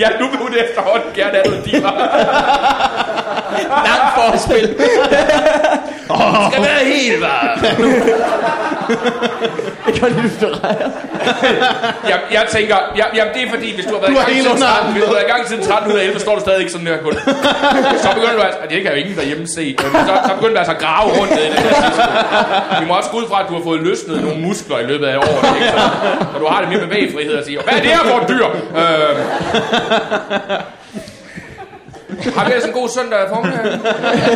ja, nu vil hun efterhånden gerne have noget diva. Langt forspil. Skal være helt varm. Jeg kan lide, du drejer. Jeg, jeg tænker, jeg, jamen det er fordi, hvis du har været Du i gang siden under 13, armen. hvis du har været i gang siden 1311, står du stadig ikke sådan her kun. Så begynder du altså, at det kan jo ingen derhjemme se, så, så begynder du altså at grave rundt i det der. Vi må også gå ud fra, at du har fået løsnet nogle muskler i løbet af året, ikke? Så, så du har det mere bevægelighed at sige, hvad er det her for et dyr? Øh, har vi ellers en god søndag formiddag?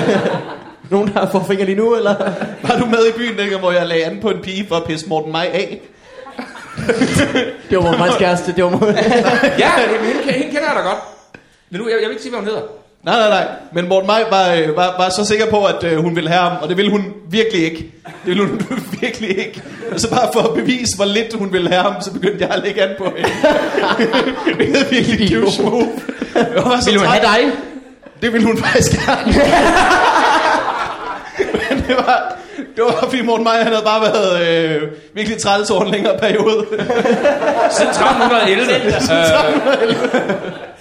Nogen, der får fingre lige nu, eller? Var du med i byen, ikke, hvor jeg lagde an på en pige for at pisse Morten Maj af? Det var mig kæreste, det var mig. Ja, hende, hende kender jeg da godt. Men nu, jeg, jeg vil ikke sige, hvad hun hedder. Nej, nej, nej. Men Morten Maj var, øh, var, var så sikker på, at øh, hun ville have ham, og det ville hun virkelig ikke. Det ville hun virkelig ikke. Og så bare for at bevise, hvor lidt hun ville have ham, så begyndte jeg at lægge an på hende. det er virkelig douche move. Jeg var så Vil hun have dig? Det ville hun faktisk gerne. Men det var, det var fordi Morten Maj, han havde bare været øh, virkelig træls over en længere periode. Siden 1311. øh,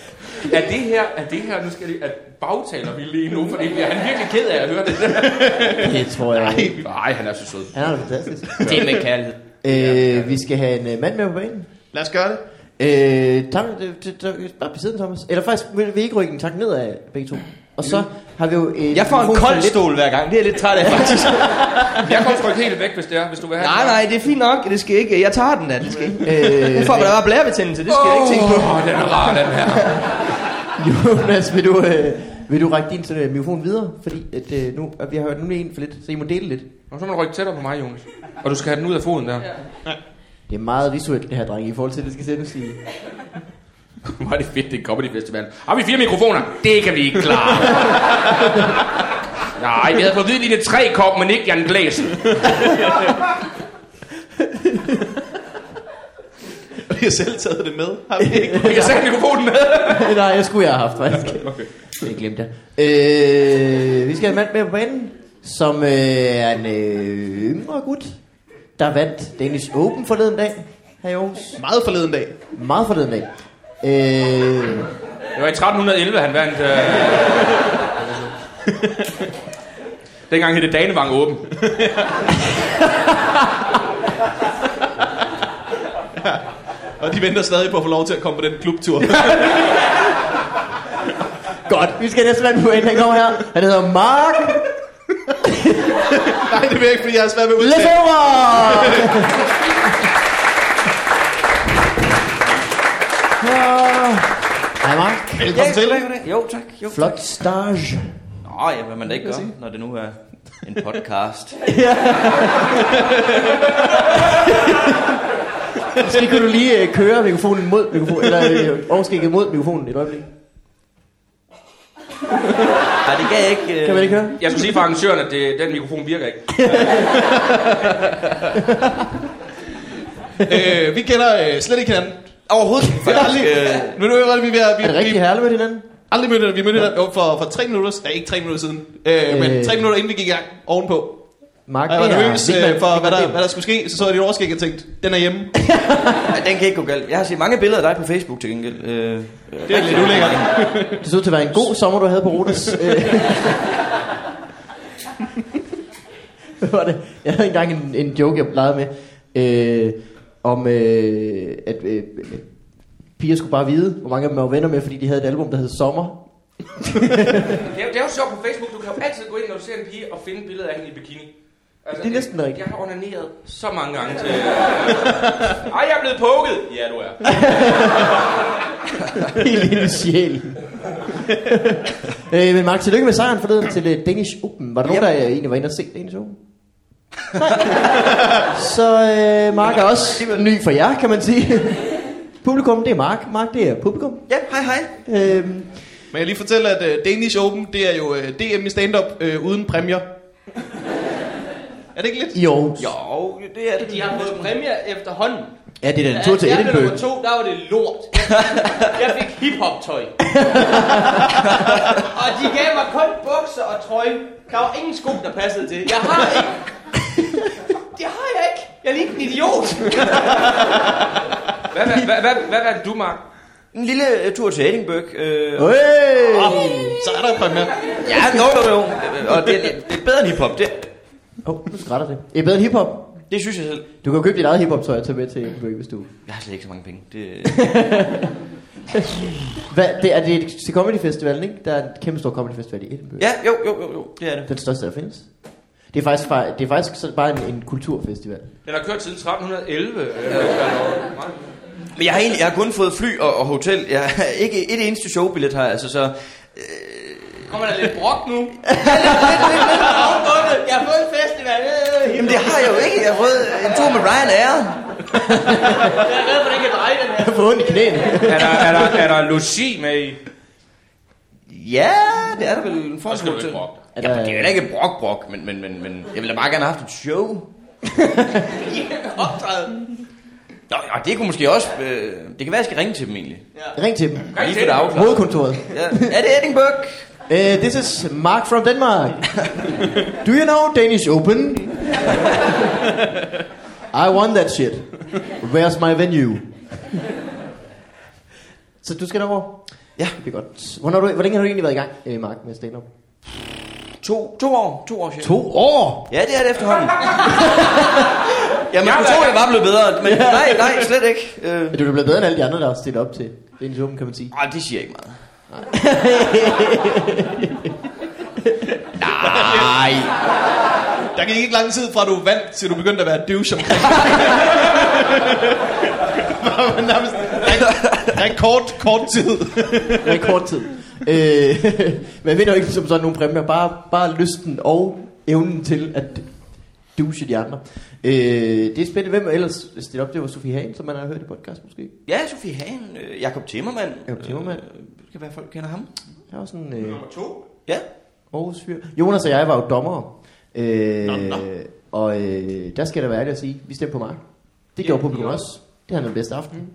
er det her, er det her, nu skal jeg lige, at bagtaler vi lige nu, fordi bliver han virkelig ked af at høre det. Det tror jeg. Nej, han er så sød. Han er fantastisk. Det er med kærlighed. Øh, vi skal have en uh, mand med på banen. Lad os gøre det. Øh, tak, det, det, det, bare på siden, Thomas. Eller faktisk, vil vi ikke rykke en tak ned af begge to. Og så har vi jo... Øh, Jeg får en kold lidt- stol hver gang. Det er jeg lidt træt af, faktisk. Jeg kan også rykke helt væk, hvis det er, hvis du vil have nej, nej, det er fint nok. Det skal ikke. Jeg tager den da. Det skal ikke. Øh, Nu får da bare blærebetændelse. Det skal jeg ikke tænke på. Åh, den er rar, den her. Jonas, vil du, øh, vil du række din øh, mikrofon videre? Fordi at, øh, nu, at vi har hørt nu en for lidt, så I må dele lidt. Og så må du rykke tættere på mig, Jonas. Og du skal have den ud af foden der. Det er meget visuelt, det her, dreng, i forhold til, at det skal sendes i... Hvor er det fedt, det er Comedy Festival. Har vi fire mikrofoner? Det kan vi ikke klare. Nej, vi havde fået hvidlinje tre kop, men ikke Jan Glæsen. Vi har selv taget det med. Har vi ikke? Vi kan sætte mikrofonen med. Nej, jeg skulle jeg have haft, faktisk. Okay. Det glemte jeg. Øh, vi skal have en mand med på banen, som øh, er en øh, yngre gut, der vandt Danish Open forleden dag her i Aarhus. Meget forleden dag. Meget forleden dag. Øh, Det var i 1311, han vandt... Øh... Dengang hed det Danevang åben. Og de venter stadig på at få lov til at komme på den klubtur. godt, vi skal næste mand på banen, han kommer her. Han hedder Mark Nej, det vil jeg ikke, fordi jeg har svært ved at udtale. Ah. Hej Mark. Velkommen til. Jo, tak. Jo. Flot stage. Nå, ja, hvad man da ikke gør, når det nu er en podcast. Måske kan du lige øh, køre mikrofonen mod mikrofonen, eller øh, overskægget mod mikrofonen et øjeblik. Nej, det gav jeg ikke. øh, Kan man ikke høre? Jeg skulle sige for arrangøren, at det, den mikrofon virker ikke. Øh, vi kender øh, slet ikke hinanden. Overhovedet. Vi har aldrig, øh, nu er det, vi, vi, Er det vi, rigtigt vi, herligt med hinanden? aldrig mødte hinanden. Vi mødte hinanden for, for tre minutter, nej, ikke tre minutter siden, øh, men Øh. tre minutter inden vi gik i gang ovenpå. Mark, Og jeg var det er nervøs øh, for, hvad der, hvad der skulle ske, så så jeg dit overskæg og tænkte, den er hjemme. den kan ikke gå galt. Jeg har set mange billeder af dig på Facebook til gengæld. Øh, Det er lidt ulækkert. Det så ud til at være en god sommer, du havde på Rodas. Øh. Hvad var det? Jeg havde engang en, en joke, jeg legede med, øh, om øh, at øh, piger skulle bare vide, hvor mange af dem var venner med, fordi de havde et album, der hed Sommer. Det er, det er jo sjovt på Facebook. Du kan jo altid gå ind, når du ser en pige, og finde et billede af hende i bikini. Altså, Det er næsten rigtigt. Jeg har onaneret så mange gange til... Ej, jeg er blevet pukket. Ja, du er. Helt ind i sjælen. øh, men Mark, tillykke med sejren forleden til øh, Danish Open. Var der nogen, der øh, egentlig var inde og se Danish Open? Så øh, Mark er også ny for jer, kan man sige. publikum, det er Mark. Mark, det er publikum. ja, hej hej. Øh, Men jeg lige fortælle, at uh, Danish Open, det er jo uh, DM i stand-up uh, uden præmier. Er det ikke lidt? Aarhus. Jo, det er det. De har fået præmier efterhånden. Ja, det er den tur til Da jeg blev Edinburgh. nummer to, der var det lort. Jeg fik hiphop-tøj. og de gav mig kun bukser og trøje. Der var ingen sko, der passede til. Jeg har ikke... Det har jeg ikke. Jeg er lige en idiot. Hvad, hvad, hvad, hvad, hvad du, Mark? En lille uh, tur til Edinburgh. Øh, Hey! Så er der præmier. ja, jo, jo, jo. Og det, er- det er bedre end hiphop. Det, Åh, oh, nu skrætter det. Det er bedre end hiphop. Det synes jeg selv. Du kan jo købe dit eget hiphop tøj og tage med til Edinburgh, hvis du... Jeg har slet ikke så mange penge. Det... Hvad, det er det til Comedy Festivalen, ikke? Der er en kæmpe stor Comedy Festival i Edinburgh. ja, jo, jo, jo, jo, det er det. Den største, der findes. Det er faktisk, fa- det er faktisk så bare en, en kulturfestival. Den har kørt siden 1311. Øh, meget. Men jeg har egentlig, jeg har kun fået fly og, og hotel. Jeg har ikke et eneste showbillet jeg, altså så... Kommer der lidt brok nu? Jeg har fået en festival. Øh, Jamen det har jeg jo ikke. Jeg har fået en tur med Ryan Air. Jeg er glad for, at den kan dreje den her. Jeg har fået ondt i knæene. Er der, er der, er der logi med i? Ja, det er der vel en form for ikke brok? Er Ja, det er jo ikke brok brok, men, men, men, men jeg ville da bare gerne have haft et show. Optræde. Nå, og det kunne måske også... Øh, det kan være, jeg skal ringe til dem egentlig. Ring til dem. Lige for det afklaret. Hovedkontoret. Ja. Er det Edinburgh? Uh, this is Mark from Denmark. Do you know Danish Open? I won that shit. Where's my venue? Så du skal derover? Ja. Det er godt. Hvornår har du, hvor længe har du egentlig været i gang, øh, Mark, med stand-up? To, to år. To år, cirka. To år! Ja, det er det efterhånden. ja, man Jeg skulle har tro, været- jeg var blevet bedre, men nej, nej, slet ikke. Øh, du er blevet bedre end alle de andre, der har stillet op til Danish Open, kan man sige. ej, det siger ikke meget. Nej. Der gik ikke lang tid fra du vandt, til du begyndte at være douche omkring. Rekord, kort tid. Rekordtid. øh, man vinder jo ikke som sådan nogle præmier, bare, bare lysten og evnen til at douche de andre. Øh, det er spændende. Hvem ellers stillede op? Det var Sofie Hagen, som man har hørt i podcast måske. Ja, Sofie Hagen, øh, Jakob Timmermann. Jakob Timmermann. Øh, det kan være, folk kender ham. Jeg var sådan øh, Ja. Aarhus fyr. Jonas og jeg var jo dommere. Øh, Nå, nå. Og øh, der skal da være ærlig at sige, vi stemte på mig. Det gjorde publikum også. Det har den bedste aften.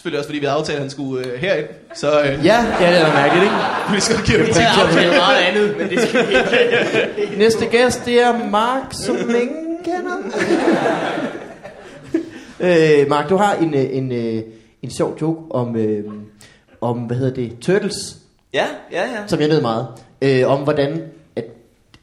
Selvfølgelig også, fordi vi havde aftalt, at han skulle øh, herind. Så øh, Ja, ja, det er mærkeligt, ikke? vi skal give det Jeg har aftalt meget andet, men det skal vi ikke. Næste gæst, det er Mark, som ingen kender. øh, Mark, du har en, øh, en, øh, en sjov joke om, øh, om, hvad hedder det, Turtles, Ja, ja, ja. som jeg ved meget. Øh, om hvordan, at,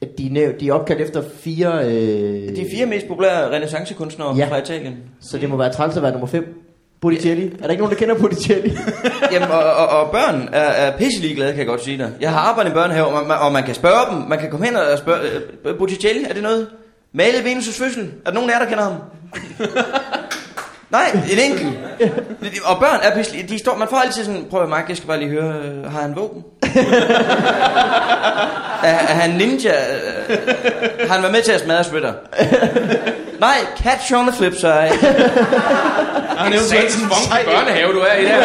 at de, er de er opkaldt efter fire... Øh, De fire mest populære renaissancekunstnere ja. fra Italien. Så det må være træls at være nummer 5. Botticelli. Er der ikke nogen, der kender Botticelli? Jamen, og, og, og børn er, er pisselig glade, kan jeg godt sige dig. Jeg har arbejdet i en børnehave, og man, og man kan spørge dem. Man kan komme hen og spørge, øh, Botticelli, er det noget? Malet Venus' fødsel. Er der nogen af jer, der kender ham? Nej, en enkelt. Og børn er pisselig. De står, man får altid sådan, prøv at Mark, jeg skal bare lige høre, øh, har han våben? er, er han ninja? Øh, Har han været med til at smadre splitter? Nej, catch on the flip side. Han er jo sådan Satans en funky sej- børnehave, du er i der.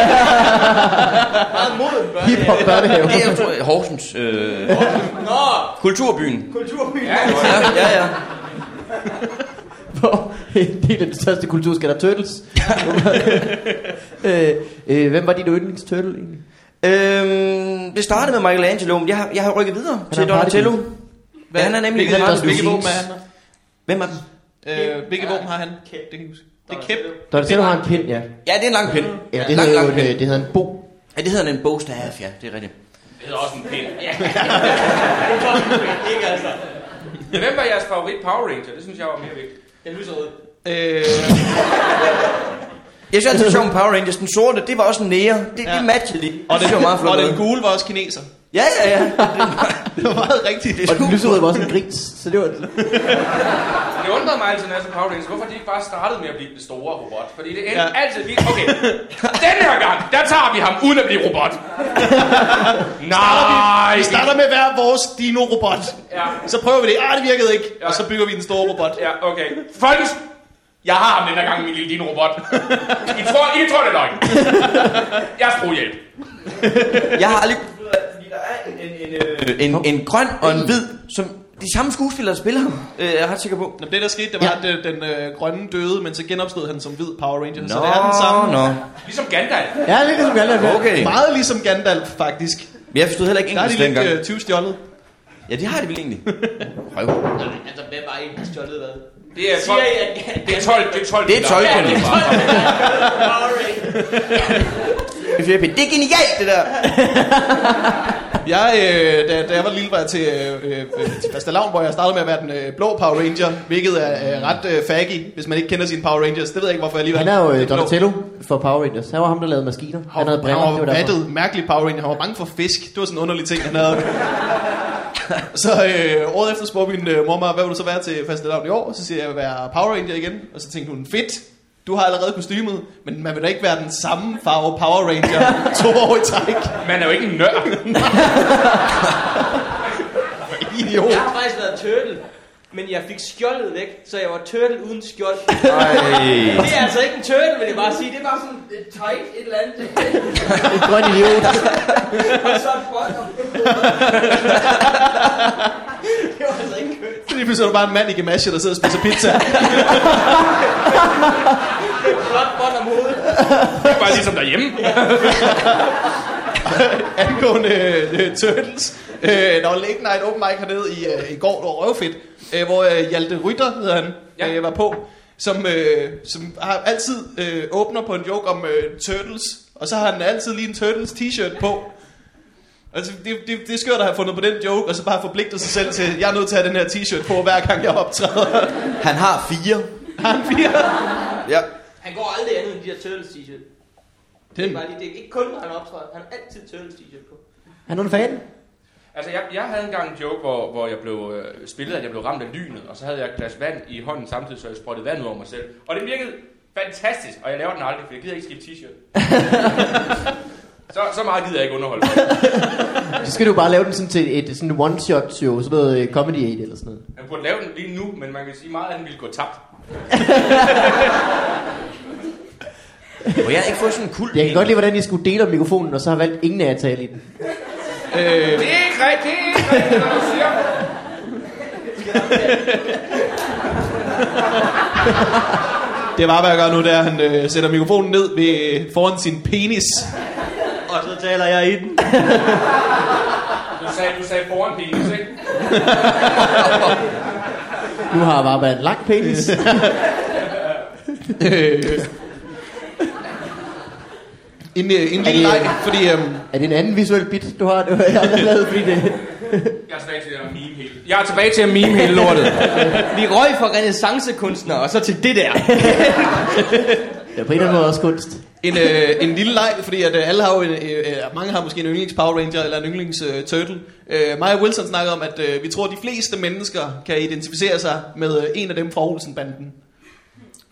Meget moden børn. Hip-hop børnehave. Det er jo tror jeg, Horsens øh, Nå, kulturbyen. kulturby. Ja, Ja, ja, ja. Hvor en del af det største kulturskat er Turtles. øh, øh, hvem var dit yndlingsturtle egentlig? Øhm, det startede med Michelangelo, men jeg har, jeg har rykket videre er til Donatello. partybil. Ja, han er nemlig Hvilke, han har hvilke det. våben er han? Hvem er dem? Øh, hvilke våben har han? Det kan jeg huske. Det er kæp. Donatello har en pind, ja. Ja, det er en lang pind. Ja, det lang, hedder jo lang en, det hedder en bo. Ja, det hedder en bogstav, ja, det er rigtigt. Det hedder også en pind. Ikke altså. Hvem var jeres favorit Power Ranger? Det synes jeg var mere vigtigt. Jeg lyser ud. Øh, Jeg synes altid, det sjovt Power Rangers. Den sorte, det var også en nære. Det, Ja. det matchede lige. og, det den, var meget flot. og den gule var også kineser. Ja, ja, ja. Det var meget rigtigt. Og den lyserøde var også en gris, så det var... Det undrede mig altid, så Power Rangers, hvorfor de ikke bare startede med at blive den store robot. Fordi det endte Ja. altid lige, okay, den her gang, der tager vi ham uden at blive robot. Nej, Vi starter med hver vores dino-robot. Ja. Så prøver vi det. Ah, det virkede ikke. Ja. Og så bygger vi den store robot. Ja, okay. Folkens, jeg har ham den her gang, min lille dino-robot. I tror, I tror, det er løgn. Jeg er skruehjælp. Jeg har aldrig... Der er en, en, en, en, en grøn og en hvid, som de samme skuespillere spiller ham. Øh, jeg er ret sikker på. Nå, Det der skete, det var, at øh, den øh, grønne døde, men så genopstod han som hvid Power Ranger. så Nå, det er den samme. nå. Ligesom Gandalf. Ja, er ligesom Gandalf. Okay. Meget ligesom Gandalf, faktisk. Men jeg forstod heller ikke Der er de engelsk lidt dengang. øh, 20 stjålet. Ja, det har de vel egentlig. Røv. Nej, altså, hvem var egentlig stjålet hvad? Det er Siger 12. I, at... Det er 12. Det er 12. Det er 12 Ja, kun. det er 12. Det er genialt, det der. Jeg, øh, da, da jeg var lille, var jeg til, øh, øh, til fastelavn, hvor jeg startede med at være den øh, blå Power Ranger, hvilket er øh, ret øh, faggy, hvis man ikke kender sine Power Rangers. Det ved jeg ikke, hvorfor jeg lige Han er jo øh. Donatello for Power Rangers. Han var ham, der lavede maskiner. Han havde briller, han det var var vattet, mærkelig Power Ranger. Han var bange for fisk. Det var sådan en underlig ting, han havde. så øh, året efter spurgte min øh, mor mig, hvad vil du så være til fastelavn i år? Så siger jeg, jeg vil være Power Ranger igen. Og så tænkte hun, fedt. Du har allerede kostymet, men man vil da ikke være den samme farve Power Ranger to år i træk. Man er jo ikke en nørd. Idiot. Jeg har faktisk været turtle, men jeg fik skjoldet væk, så jeg var turtle uden skjold. Ej. Det er altså ikke en turtle, vil jeg bare sige. Det er bare sådan et tight et eller andet. En grøn idiot. Og så et bottom. det var altså ikke kønt. Så lige pludselig er du bare en mand i gamasje, der sidder og spiser pizza. Flot bånd om hovedet. Det er bare ligesom derhjemme. angående uh, Turtles. Uh, der var Late Night Open Mic hernede i, uh, i går, det var røvfedt, uh, hvor uh, Hjalte Rytter, hedder han, Ja. ja. uh, var på, som, uh, som har altid uh, åbner på en joke om uh, Turtles, og så har han altid lige en Turtles t-shirt på. Altså, det, det, det er skørt at have fundet på den joke, og så bare forpligtet sig selv til, jeg er nødt til at have den her t-shirt på, hver gang jeg optræder. Han har fire. Har han fire? Ja. Han går aldrig andet end de her Turtles t-shirt. Det er Den, bare lige, det er ikke kun, når han optræder. Han har altid Turtles t-shirt på. Han er en fan. Altså, jeg, jeg havde engang en joke, hvor, hvor jeg blev øh, spillet, at jeg blev ramt af lynet, og så havde jeg et glas vand i hånden samtidig, så jeg sprøjtede vand ud over mig selv. Og det virkede fantastisk, og jeg laver den aldrig, for jeg gider ikke skifte t-shirt. så, så meget gider jeg ikke underholde. Så skal du bare lave den sådan til et sådan one-shot show, sådan noget øh, Comedy 8 eller sådan noget. Jeg burde lave den lige nu, men man kan sige meget, at den ville gå tabt. Må jeg ikke få sådan en kult? Jeg kan godt lide, hvordan I skulle dele om mikrofonen, og så har valgt ingen af jer at tale i den. øh, Det er ikke rigtigt, det er ikke rigtigt, hvad du siger. det var, hvad jeg gør nu, det er, at han øh, sætter mikrofonen ned ved, foran sin penis. Og så taler jeg i den. Du sagde, du sagde foran penis, ikke? Nu har jeg bare været en lang penis. Øh, en, øh, en Er lille det- leg, fordi øhm, er det en anden visuel bit, du har? Det har jeg aldrig lavet, fordi det... Jeg er tilbage til at meme hele. Jeg er tilbage til at meme hele lortet. Vi røg fra renaissancekunstnere, og så til det der. Det er på en eller anden måde også kunst. En, øh, en lille leg, fordi at øh, alle har jo en, øh, øh, mange har måske en yndlings Power Ranger eller en yndlings øh, Turtle. Øh, og Wilson snakkede om, at øh, vi tror, at de fleste mennesker kan identificere sig med øh, en af dem fra Olsen-banden.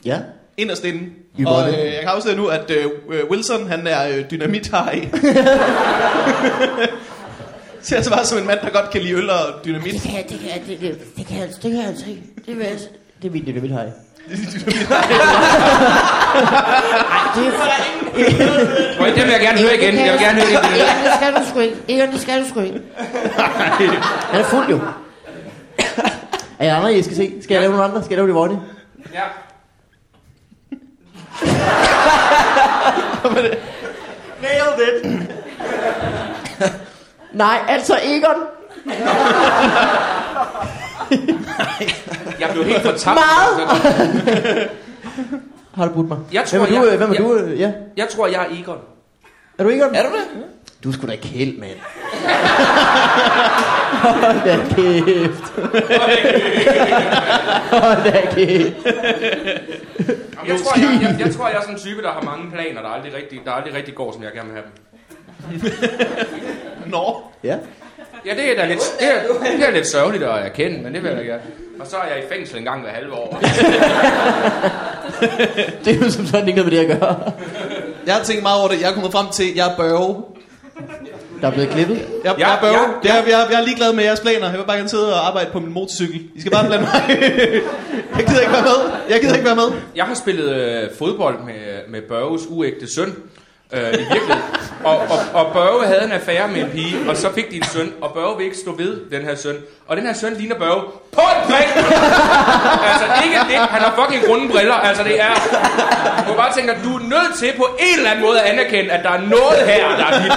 Ja. Inderst inde. Og øh, jeg kan afsløre nu, at øh, øh, Wilson, han er øh, dynamit Harry. Ser altså bare som en mand, der godt kan lide øl og dynamit. Det kan jeg, det kan jeg, det, det, det kan jeg, det kan jeg altså ikke. Det vil jeg, det er min dynamit hej. Og det vil jeg gerne høre igen. Jeg vil gerne høre det igen. Egon, det skal du sgu ikke. Egon, det skal du sgu ikke. Han er fuld jo. Er jeg andre, I skal se? Skal jeg lave nogle andre? Skal jeg lave det vorne? Ja. Nailed it. Nej, altså Egon. Jeg blev helt fortabt. Meget. Har du budt mig? Jeg tror, hvem er du? jeg- øh, hvem er jeg- du? øh, Ja. Jeg tror, jeg er Egon. Er du Egon? Er du det? Du er sgu da kæld, mand. Hold da kæft. Hold da kæft. Jeg tror, jeg, jeg, jeg tror, jeg er sådan en type, der har mange planer, der aldrig rigtig, der aldrig rigtig går, som jeg gerne vil have dem. Nå. Ja. Ja, det er da lidt, det er, det er lidt sørgeligt at erkende, men det vil jeg gerne. Og så er jeg i fængsel en gang hver halve år. Det er jo som sådan ikke noget med det at gøre. Jeg har tænkt meget over det. Jeg er kommet frem til, at jeg er børge. Der er blevet klippet. Jeg, Ja, jeg er børge. ja, Ja, Jeg, jeg, jeg er ligeglad med jeres planer. Jeg vil bare gerne sidde og arbejde på min motorcykel. I skal bare blande mig. jeg gider ikke være med. Jeg gider ikke være med. Jeg har spillet øh, fodbold med, med Børges uægte søn. Øh, I virkeligheden. Og, og, og Børge havde en affære med en pige, og så fik de en søn, og Børge vil ikke stå ved den her søn. Og den her søn ligner Børge på en prik! altså ikke det, han har fucking runde briller. Altså det er... Du bare tænker, du er nødt til på en eller anden måde at anerkende, at der er noget her, der er dit.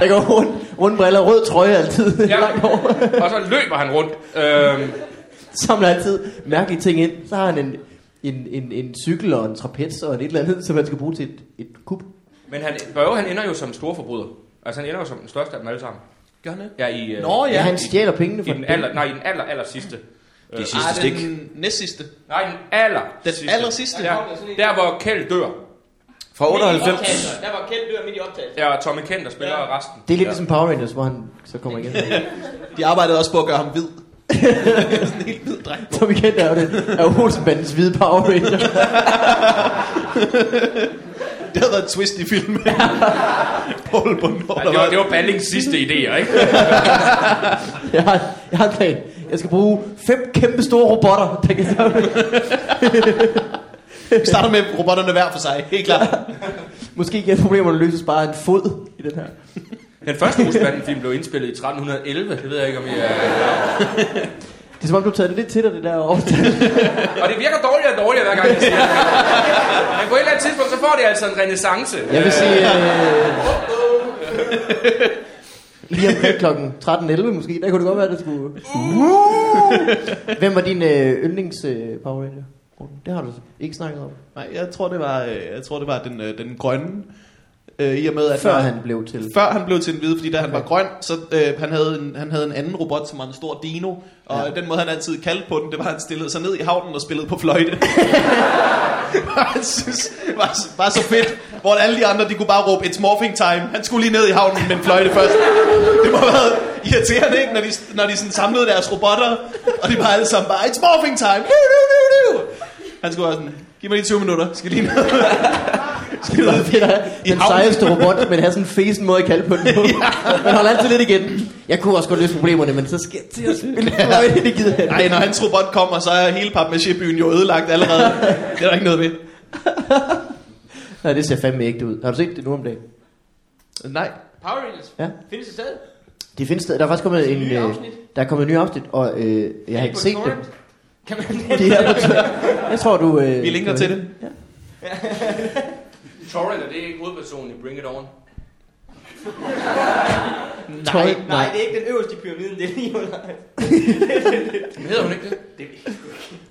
Der går rundt, rundt briller, rød trøje altid. Ja. Langt over. Og så løber han rundt. Øhm, Samler altid mærkelige ting ind. Så har han en, en, en, en cykel og en trapez og en et eller andet, som han skal bruge til et, et kub. Men han, Børge, han ender jo som storforbryder. Altså, han ender jo som den største af dem alle sammen. Gør han det? Ja, i, øh, Nå, Ja, ja. han stjæler pengene i fra den aller, nej, i den aller, aller sidste. De sidste Ah, stik. den næst sidste. Nej, den aller Den sidste. aller sidste. Ja, der hvor Kjeld dør. Fra 98. Der var Kjeld dør midt i optagelsen. Ja, og Tommy Kent, der spiller ja. resten. Det er lidt ligesom Power Rangers, hvor han så kommer igen. De arbejdede også på at gøre ham hvid. Sådan en helt hvid dreng. Tommy Kent er jo den er jo Olsenbandens hvide Power Ranger. Det havde været et twist i filmen. Paul Bundgaard. Ja, det, var, det var Ballings sidste idéer, ikke? Jeg har, jeg har en plan. Jeg skal bruge fem kæmpe store robotter, der kan Vi starter med robotterne hver for sig. Helt klart. Måske kan problemerne løses bare af en fod i den her. Den første Olsenbanden-film blev indspillet i 1311. Det ved jeg ikke, om I er... Det er som om, du har taget det lidt til dig, det der årstal. Og det virker dårligere og dårligere, hver gang jeg siger det. Men på et eller andet tidspunkt, så får det altså en renaissance. Jeg vil sige... Øh, lige omkring klokken 13.11 måske, der kunne det godt være, at det skulle... Hvem var din øh, yndlings øh, Power Ranger? Det har du ikke snakket om. Nej, jeg tror, det var, øh, jeg tror, det var den, øh, den grønne. Øh, I og med, at Før når- han blev til... Før han blev til en hvide, fordi da han Okay. var grøn, så øh, han, havde en, han havde en anden robot, som var en stor dino. Og Ja. den måde, han altid kaldte på den, det var, at han stillede sig ned i havnen og spillede på fløjte. Han synes, var, var så fedt. Hvor alle de andre, de kunne bare råbe, it's morphing time. Han skulle lige ned i havnen med en fløjte først. Det må have været irriterende, ikke? Når de, når de sådan samlede deres robotter, og de var alle sammen bare, it's morphing time. Han skulle være sådan, giv mig lige 20 minutter, skal lige ned. Det have I den sejeste robot, men have sådan en fesen måde at kalde på den på. Man holder altid lidt igen. Jeg kunne også godt løse problemerne, men så skal jeg til at spille fløjte, det gider jeg ikke. Nej, når hans robot kommer, så er hele papmaché-byen jo ødelagt allerede. Det er der ikke noget ved. Nej, det ser fandme ægte ud. Har du set det nu om dagen? Nej. Power Rangers. Ja. Findes det stadig? Det findes der. Der er faktisk kommet en... Øh, der er kommet en ny afsnit, og øh, jeg har ikke set dem. torrent? Kan man Det er på. Jeg tror, du... Øh, Vi linker til det. Ja. Torrent, er det ikke hovedpersonen i Bring It On? Torrent? Nej, det er ikke den øverste i pyramiden, det er lige under. Men hedder hun ikke det? Det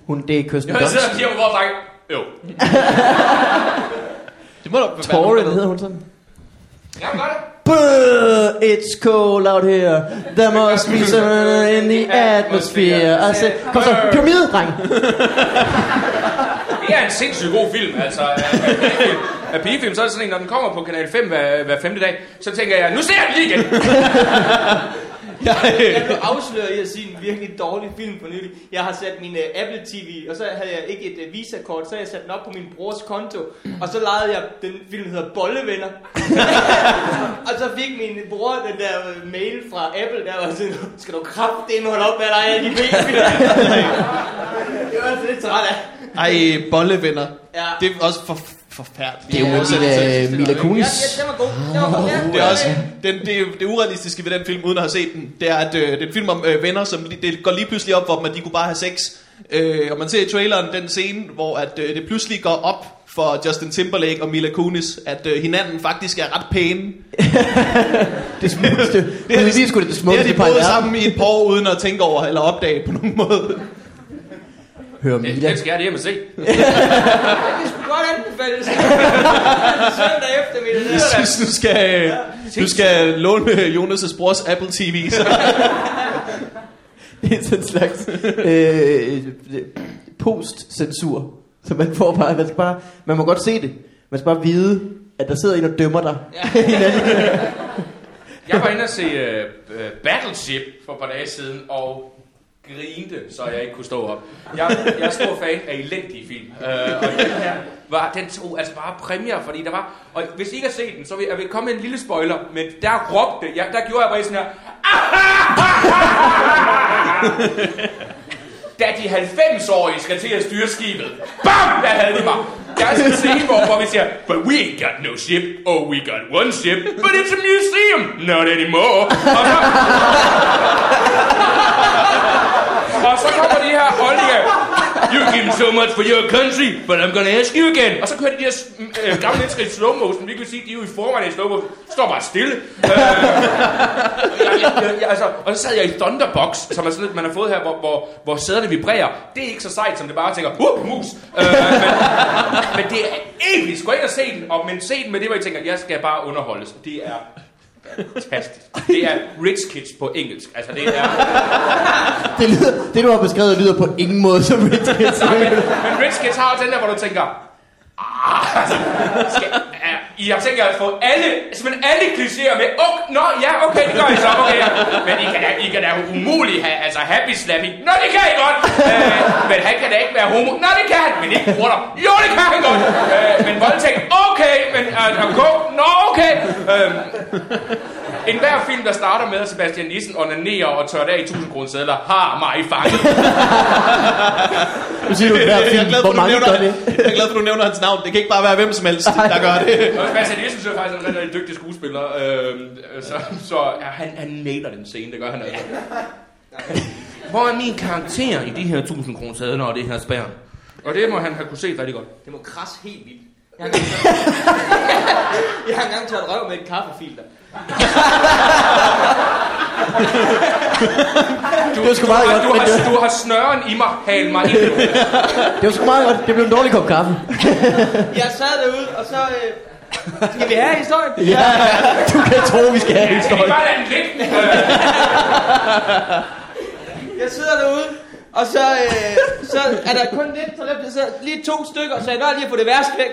Hun, det er Kirsten Jeg Dunst. sidder og siger på vores dreng. Jo. Det må da være Torrent hedder hun sådan. Jeg gør det. Buh, it's cold out here. There must be sun in the atmosphere. I said, kom så, pyramide, dreng. Det er en sindssygt god film, altså. Af- pigefilm. Så er det sådan en, når den kommer på Kanal 5 hver, hver femte dag, så tænker jeg, nu ser jeg den lige igen. Jeg blev afsløret i at sige en virkelig dårlig film for nylig. Jeg har sat min uh, Apple TV, og så havde jeg ikke et uh, Visa-kort, så jeg sat den op på min brors konto. Og så lejede jeg den film, der hedder Bollevenner. og så fik min bror den der uh, mail fra Apple, der var sådan, skal du kraftedeme holde op med at lege de B-film? det var altså lidt træt af. Ej, bollevenner. Ja. Det er også for, forfærdeligt. Det er jo Ja, Mila, Mila Kunis. ja, den var god. Den var god. Ja, Det er også den, det, det urealistiske ved den film, uden at have set den, det er, at øh, det er en film om øh, venner, som det går lige pludselig op for dem, at de kunne bare have sex. Øh, og man ser i traileren den scene, hvor at, øh, det pludselig går op for Justin Timberlake og Mila Kunis, at øh, hinanden faktisk er ret pæne. Det smukkeste. Det har er de- lige sgu det Det har smukkeste de par i boet verden. sammen i et par år, uden at tænke over eller opdage på nogen måde. Hør Den Mila. skal jeg hjem og se. Det skulle godt anbefales. Søndag eftermiddag. Jeg synes, du skal, du skal låne Jonas' brors Apple TV. Så. Det er sådan en slags øh, post-censur. Så man får bare, man, skal bare, man må godt se det. Man skal bare vide, at der sidder en og dømmer dig. Jeg var inde og se uh, Battleship for et par dage siden, og grinte, så jeg ikke kunne stå op. Jeg, jeg er stor fan af elendige film. Uh, og den her var, den tog altså bare præmier, fordi der var... Og hvis I ikke har set den, så vil jeg vil komme med en lille spoiler, men der råbte jeg, der gjorde jeg bare sådan her... da de 90-årige skal til at styre skibet. Bam! Der havde de mig. Der er sådan en scene, hvor, hvor vi siger, But we ain't got no ship. Oh, we got one ship. But it's a museum. Not anymore. Og så, og så kommer de her holdninger. You give me so much for your country, but I'm gonna ask you again. Og så kører de de her øh, gamle mennesker i slow motion, Vi kan sige, de er jo i forvejen i slow motion, står bare stille. Øh, jeg, jeg, jeg, jeg, altså, og så sad jeg i Thunderbox, som er sådan lidt, man har fået her, hvor, hvor, hvor sæderne vibrerer. Det er ikke så sejt, som det bare tænker, uh, mus. Øh, men, men det er episk. Gå ind og se den, og, men se den med det, hvor I tænker, jeg skal bare underholdes. Det er fantastisk. Det er Rich Kids på engelsk. Altså, det er... Det, lyder, det du har beskrevet lyder på ingen måde som Rich Kids. Nej, men, men Rich Kids har jo den der, hvor du tænker, ah, altså, skal, i har tænkt jer at få alle, simpelthen alle klichéer med, oh, nå, ja, okay, det gør I så, okay, men I kan da, I kan da umuligt have, altså, happy slappy, nå, det kan I godt, øh, men han kan da ikke være homo, nå, det kan han, men ikke bruger jo, det kan han godt, øh, men voldtægt, okay, men øh, uh, nå, okay, øh, en hver film, der starter med, at Sebastian Nissen onanerer og tør af i 1000 kroner sædler, har mig fanget. Nu siger du hver Jeg er film, glad for, hvor du mange nævner, gør det. jeg er glad for, du nævner hans navn. Det kan ikke bare være hvem som helst, der gør det. Og Sebastian Nissen jeg faktisk er en rigtig, rigtig dygtig skuespiller. Øh, så så ja, han, han nailer den scene, det gør han altså. Hvor er min karakter i de her 1000 kroner sædler og det her spær? Og det må han have kunne se rigtig godt. Det må krasse helt vildt. Jeg har engang, jeg har engang taget røv med et kaffefilter. Du, Det var sgu du, meget har, godt, du, men har, det- du har snøren i mig, hal mig ind. Det var sgu meget godt. Det blev en dårlig kop kaffe. Jeg sad derude, og så... Øh, skal vi have historien? Ja, du kan tro, vi skal have vi historien. bare lade den? Øh, Jeg sidder derude, og så, øh, så er der kun lidt, så der sidder lige to stykker, så jeg når lige at få det værste væk.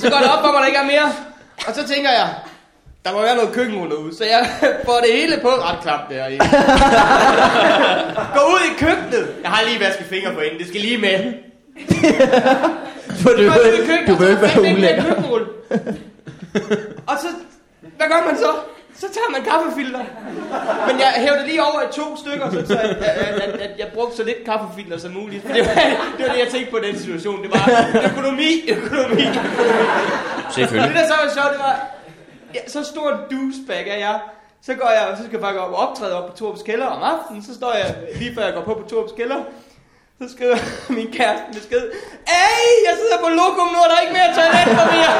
Så går det op for mig, der ikke er mere. Og så tænker jeg, der må være noget køkkenrulle derude, så jeg får det hele på ret klamt derinde. Går ud i køkkenet. Jeg har lige vasket fingre på inden, det skal lige med. For du, i køkkenet, du vil ikke være ulækker. Og så, hvad gør man så? Så tager man kaffefilter. Men jeg hævde lige over i to stykker, så, så at, at, at, at, jeg brugte så lidt kaffefilter som muligt. Det var, det var det, jeg tænkte på den situation. Det var økonomi, økonomi. Selvfølgelig. Det der så var sjovt, det var, ja, så stor douchebag er jeg. Så går jeg, så skal jeg bare gå op og optræde op på Torps kælder om aftenen. Så står jeg, lige før jeg går på på Torps kælder, så skriver min kæreste en besked. Ej, jeg sidder på lokum nu, og der er ikke mere toilet for mere.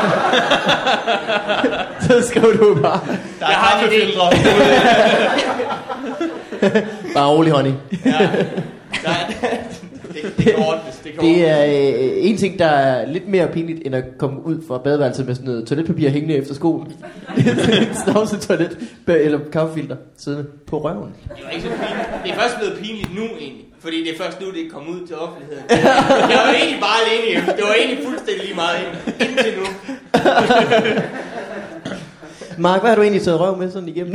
Så skrev du bare, Der er Jeg har en idé. bare rolig, honey. Ja. Det ordnes, det Det er øh, en ting, der er lidt mere pinligt, end at komme ud fra badeværelset med sådan noget toiletpapir hængende efter skoen. en snavset toilet eller kaffefilter siddende på røven. Det var ikke så pinligt. Det er først blevet pinligt nu egentlig. Fordi det er først nu, det er kommet ud til offentligheden. Jeg var egentlig bare alene hjemme. Det var egentlig fuldstændig lige meget ind- indtil nu. Mark, hvad har du egentlig taget røv med sådan igennem?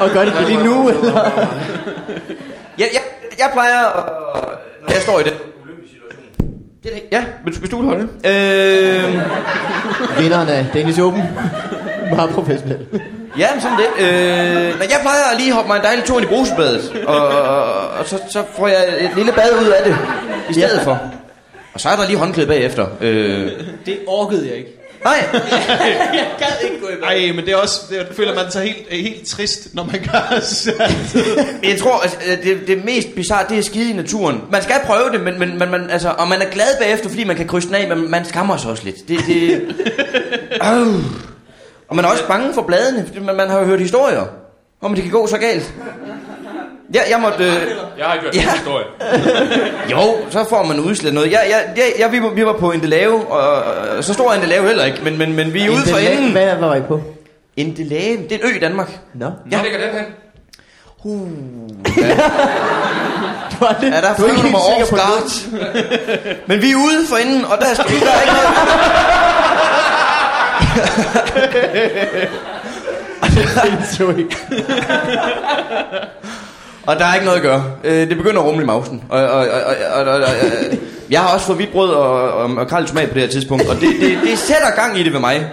Og gør det det lige nu, eller? Jeg, jeg, jeg plejer at... Når jeg står i situation. Det er det. Ja, hvis, hvis du vil holde. Øh, Vinderen af Danish Open. Meget professionel. ja, men sådan det. Øh, når jeg plejer at lige hoppe mig en dejlig tur ind i brusebadet. Og, og, og så, så får jeg et lille bad ud af det. I stedet for. Og så er der lige håndklæde bagefter. Øh, Det orkede jeg ikke. Nej, Jeg gad ikke gå i bad. Ej, men det er også, det, jeg føler man sig helt, helt trist, når man gør jeg tror, altså, det, det mest bizarre, det er skide i naturen. Man skal prøve det, men, men, men man, altså, og man er glad bagefter, fordi man kan krydse den af, men man skammer sig også lidt. Det, det, øh. Og man er også bange for bladene, fordi man, man har jo hørt historier om, at det kan gå så galt. Ja, jeg måtte... Øh, Jeg har ikke hørt Ja. ja. historie. jo, så får man udslet noget. Jeg, jeg, jeg, jeg, vi, var, vi var på Endelave, og, og så stor er Endelave heller ikke, men, men, men vi er ude for enden. Hvad var I på? Endelave, det er en ø i Danmark. Nå. Hvor ligger den hen? Uh, Du var lidt, Ja, der du er ikke helt sikker på guard. Men vi er ude for enden, og der, skal, der er ikke noget... noget. Og der er ikke noget at gøre. Øh, det begynder at rumle i mausen. Og, og, og, og, og, og, og, jeg har også fået hvidt brød og, og, og Karl tomat på det her tidspunkt, og det, det, det sætter gang i det ved mig.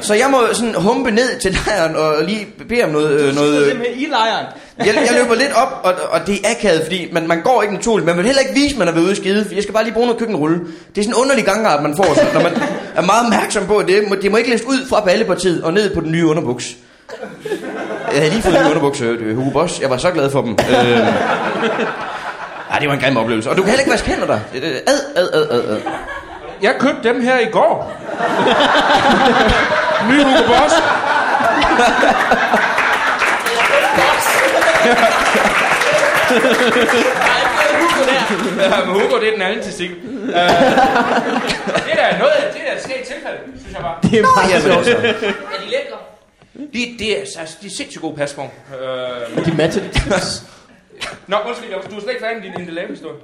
Så jeg må sådan humpe ned til lejren og lige bede om noget... øh, noget simpelthen i lejren. jeg, jeg løber lidt op, og, og det er akavet, fordi man, man går ikke naturligt. Man vil heller ikke vise, at man er ved ude skide, for jeg skal bare lige bruge noget køkkenrulle. Det er sådan en underlig gangart, man får, så, når man er meget opmærksom på, at det det må ikke læse ud fra ballepartiet og ned på den nye underbuks. Jeg havde lige fået en underbukser, øh, Hugo Boss. Jeg var så glad for dem. Øh, ja, det var en grim oplevelse. Og du kan heller ikke vaske hænder der. Øh, Ad, ad, ad, ad, ad. Jeg købte dem her i går. Ny Hugo Boss. Ja, men Hugo, det er den anden til sig. Uh, det er da noget, det er da et skægt tilfælde, synes jeg bare. Det er meget sjovt. Er de lækre? De, det er, altså, de er sindssygt gode pasform. Uh, De matcher det. nå, undskyld, jeg- du er slet ikke færdig med din Indelave-historie.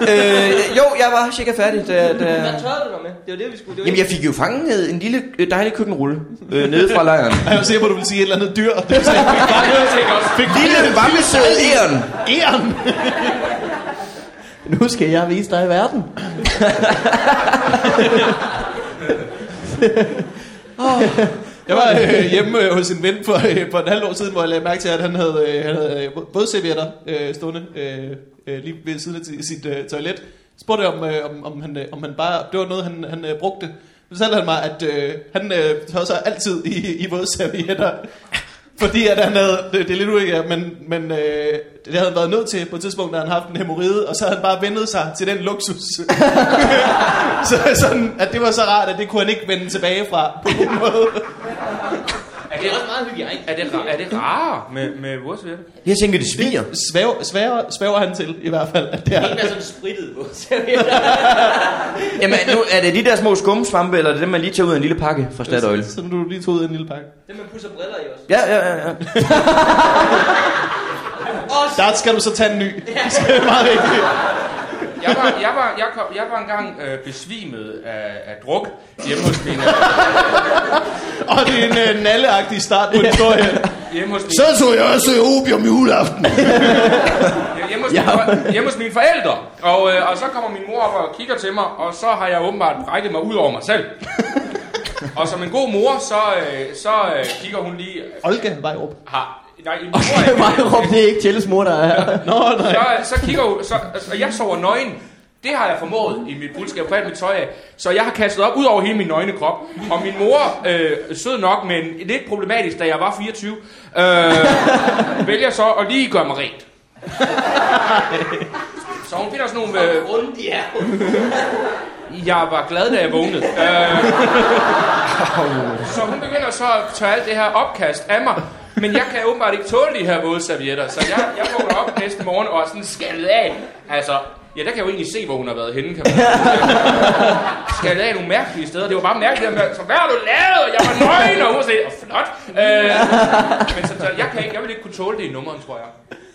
Øh, jo, jeg var cirka færdig, da... da... Hvad tørrede du dig med? Det var det, vi skulle... Det var Jamen, jeg fik jo fanget en lille øh, dejlig køkkenrulle øh, nede fra lejren. Jeg var sikker på, at du ville sige et eller andet dyr. Det var sådan, Fik Lille bamsede æren. æren. Nu skal jeg vise dig verden. Jeg var øh, hjemme øh, hos en ven for, øh, for en halv år siden, hvor jeg lagde mærke til, at han havde, øh, han havde øh, vådservietter øh, stående øh, øh, lige ved siden af sit øh, toilet. Spurgte jeg, om, øh, om, om, han, øh, om han bare, det var noget, han, han øh, brugte. Så fortalte han mig, at øh, han øh, tørrede sig altid i, i vådservietter. Fordi at han havde, det, det er lidt uægget, men, men øh, det havde han været nødt til på et tidspunkt, da han haft en hemorride, og så havde han bare vendet sig til den luksus. så sådan, at det var så rart, at det kunne han ikke vende tilbage fra på en måde. Det er også meget hygiejnisk. Er det, ra- er det rarere med, med vores virke? Jeg tænker, det sviger. Svæver, svæver, svæver han til, i hvert fald. At det er, En er sådan sprittet på. Jamen, nu, er det de der små skumsvampe, eller er det dem, man lige tager ud af en lille pakke fra Statoil? Så du lige tog ud af en lille pakke. Det man pusser briller i også. Ja, ja, ja, ja. Der skal du så tage en ny. Det er meget vigtigt. Jeg var, jeg var, jeg kom, jeg var engang øh, besvimet af, af druk hjemme hos min, Og det er en uh, nalleagtig start på en historie. hjemme hos min, Så tog jeg også opium juleaften. hjemme hos, mine, hjemme hos mine forældre. Og, øh, og så kommer min mor op og kigger til mig, og så har jeg åbenbart brækket mig ud over mig selv. og som en god mor, så, øh, så øh, kigger hun lige... Olga Vejrup. Har, nej, min mor er ikke- Vejrup, det er ikke Tjelles mor, der er. Nå, nej. så, så kigger hun, så, altså, og jeg sover nøgen. Det har jeg formået i mit budskab på alt mit tøj af. Så jeg har kastet op ud over hele min nøgne krop. Og min mor, øh, sød nok, men lidt problematisk, da jeg var 24, øh, vælger så at lige gøre mig rent. Så hun finder sådan nogle... Øh, Rundt er. jeg var glad, da jeg vågnede. Øh, så hun begynder så at tage alt det her opkast af mig. Men jeg kan åbenbart ikke tåle de her våde servietter, så jeg, jeg vågner op næste morgen og er sådan skaldet af. Altså, ja, der kan jeg jo egentlig se, hvor hun har været henne. Kan man skaldet af nogle mærkelige steder. Det var bare mærkeligt, at så hvad har du lavet? Og jeg var nøgen, og hun sådan, "Åh, flot. Øh, men så, så, jeg, kan ikke, jeg vil ikke kunne tåle det i nummeren, tror jeg.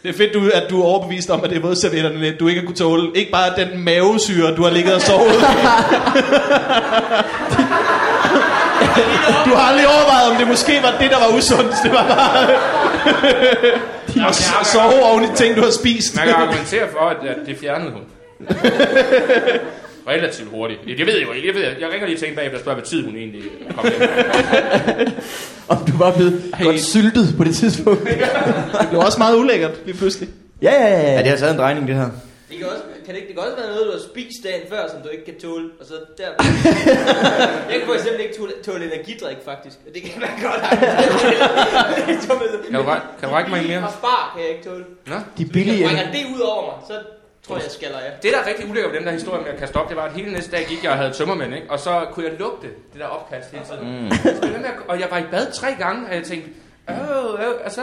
Det er fedt, du, at du er overbevist om, at det er vådservietterne, du ikke har kunne tåle. Ikke bare den mavesyre, du har ligget og sovet. du har aldrig overvejet, om det måske var det, der var usundt. Det var bare s- sove oven i ting, du har spist. Man kan argumentere for, at, det fjernede hun. Relativt hurtigt. Jeg ved jo ikke. Jeg, ved, jeg ringer lige til hende bagefter og spørger, hvad tid hun egentlig kom hjem. Om du var blevet godt syltet på det tidspunkt. Det blev også meget ulækkert lige pludselig. Ja, ja, ja. Ja, ja. det har taget en drejning, det her. Det kan, også, kan det, ikke, det kan også være noget, du har spist dagen før, som du ikke kan tåle. Og så der... jeg kan for eksempel ikke tåle, tåle energidrik, faktisk. Og Det kan være godt. Kan du, kan du række mig mere? Og spar kan jeg ikke tåle. Nå? De Hvis billige... jeg brækker det ud over mig, så tror jeg, jeg skaller af. Det, der er rigtig ulækkert ved den der historie med at kaste op, det var, at hele næste dag gik jeg og havde tømmermænd, ikke? og så kunne jeg lugte det der opkast hele tiden. Mm. Og jeg var i bad tre gange, og jeg tænkte, øh, øh, og så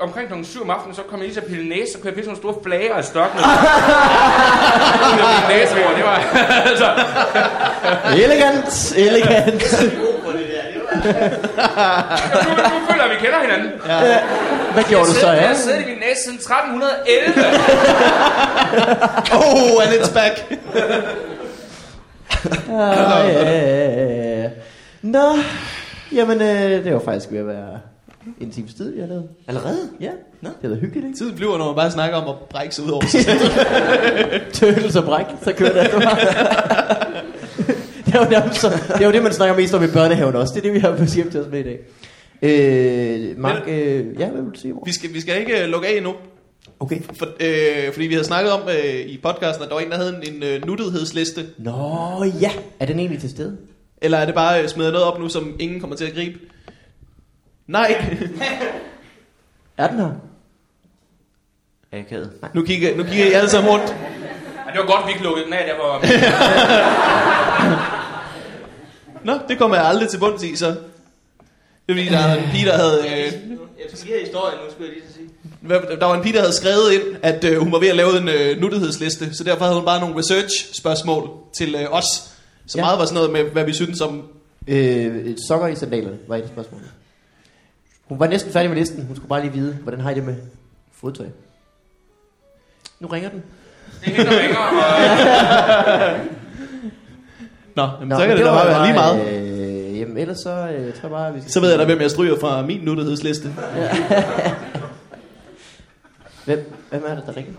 omkring kl. 7 om aftenen, så kom jeg lige til at pille næse, så kunne jeg pille sådan nogle store flager af stokken. Ud af min næse, hvor det var, altså, Elegant, elegant. God på det der. Det var... nu, nu føler jeg, at vi kender hinanden. Hvad gjorde du så, Jeg ja? har siddet i min næse siden 1311. Oh, and it's back. Ah, ja, ja, ja, ja. Nå, jamen øh, det var faktisk ved at være en times tid, jeg lavede. Allerede? Ja, Nå. det var hyggeligt, ikke? Tiden flyver, når man bare snakker om at brække sig ud over sig selv. Tøtels og bræk, så kører det. det, er jo nærmest så, det er jo det, man snakker mest om i børnehaven også. Det er det, vi har beskæftiget os med i dag. Øh, Mark, øh, ja, hvad vil du sige? Vi skal, vi skal ikke øh, lukke af endnu. Okay. For, øh, fordi vi havde snakket om øh, i podcasten, at der var en, der havde en, en øh, nuttighedsliste. Nå, ja. Er den egentlig til stede? Eller er det bare øh, smider noget op nu, som ingen kommer til at gribe? Nej. Er den her? Akavet. Nu kigger, nu kigger I alle sammen rundt. Ja, det var godt, vi ikke lukkede den af, der var... Nå, det kommer jeg aldrig til bunds i, så. Det er fordi, der er en pige, der havde... Øh, Jeg skal historien nu, skulle jeg lige sige. der var en pige, der havde skrevet ind, at øh, hun var ved at lave en øh, nuttighedsliste, så derfor havde hun bare nogle research-spørgsmål til øh, os. Så Ja. meget var sådan noget med, hvad vi synes om... Øh, sokker i sandalerne var et af spørgsmålene. Hun var næsten færdig med listen. Hun skulle bare lige vide, hvordan har I det med fodtøj? Nu ringer den. Det er hende, der ringer, og... Nå, jamen, Nå, så kan men det, da bare være lige meget. Øh, jamen ellers så øh, tror jeg bare, at vi skal... Så ved jeg da, hvem jeg stryger fra min nuttighedsliste. Hvem, hvem er det, der ringer?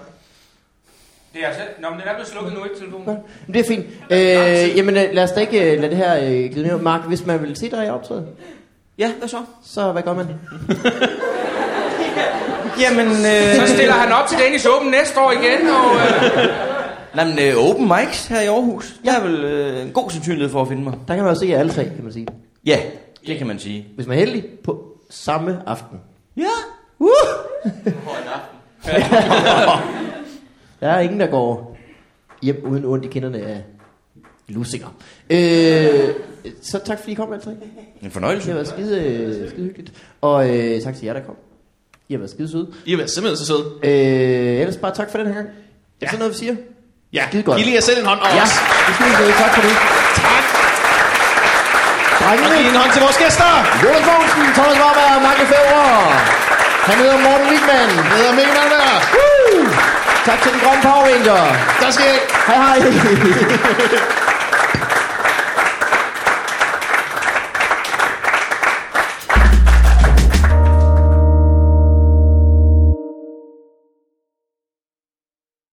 Det er selv. Nå, men den er blevet slukket nu, ikke telefonen? Men det er fint. Øh, jamen øh, lad os da ikke øh, lade det her øh, glide mere. Mark, hvis man vil se dig i optræde, Ja, hvad så? så hvad gør man? Jamen, øh, Så stiller han op til Danish Open næste år igen, og... Øh, nej, men, øh, open mics her i Aarhus. Der er vel øh, en god sandsynlighed for at finde mig. Der kan man jo se jer alle tre, kan man sige. Ja, det kan man sige. Hvis man er heldig, på samme aften. Ja. Der er ingen, der går hjem uden ondt i kinderne af lusinger. Øh, så tak fordi I kom, alle tre. En Det fornøjelse. har været skide, øh, skide hyggeligt. Og øh, tak til jer, der kom. I har været skide søde. I har været simpelthen så søde. Øh, ellers bare tak for den her gang. Ja. Er der noget, vi siger? Ja, Skide godt. giv lige jer selv en hånd og Ja, os. det skal vi. Tak for det. Tak. Og Drengene, giv en hånd til vores gæster. Jonas Mogensen, Thomas Warberg og Marke Fævre. Han hedder Morten Wigman. Jeg hedder Mikkel Malmberg. Tak til den grønne Power Ranger. Der skal jeg. Hej hej.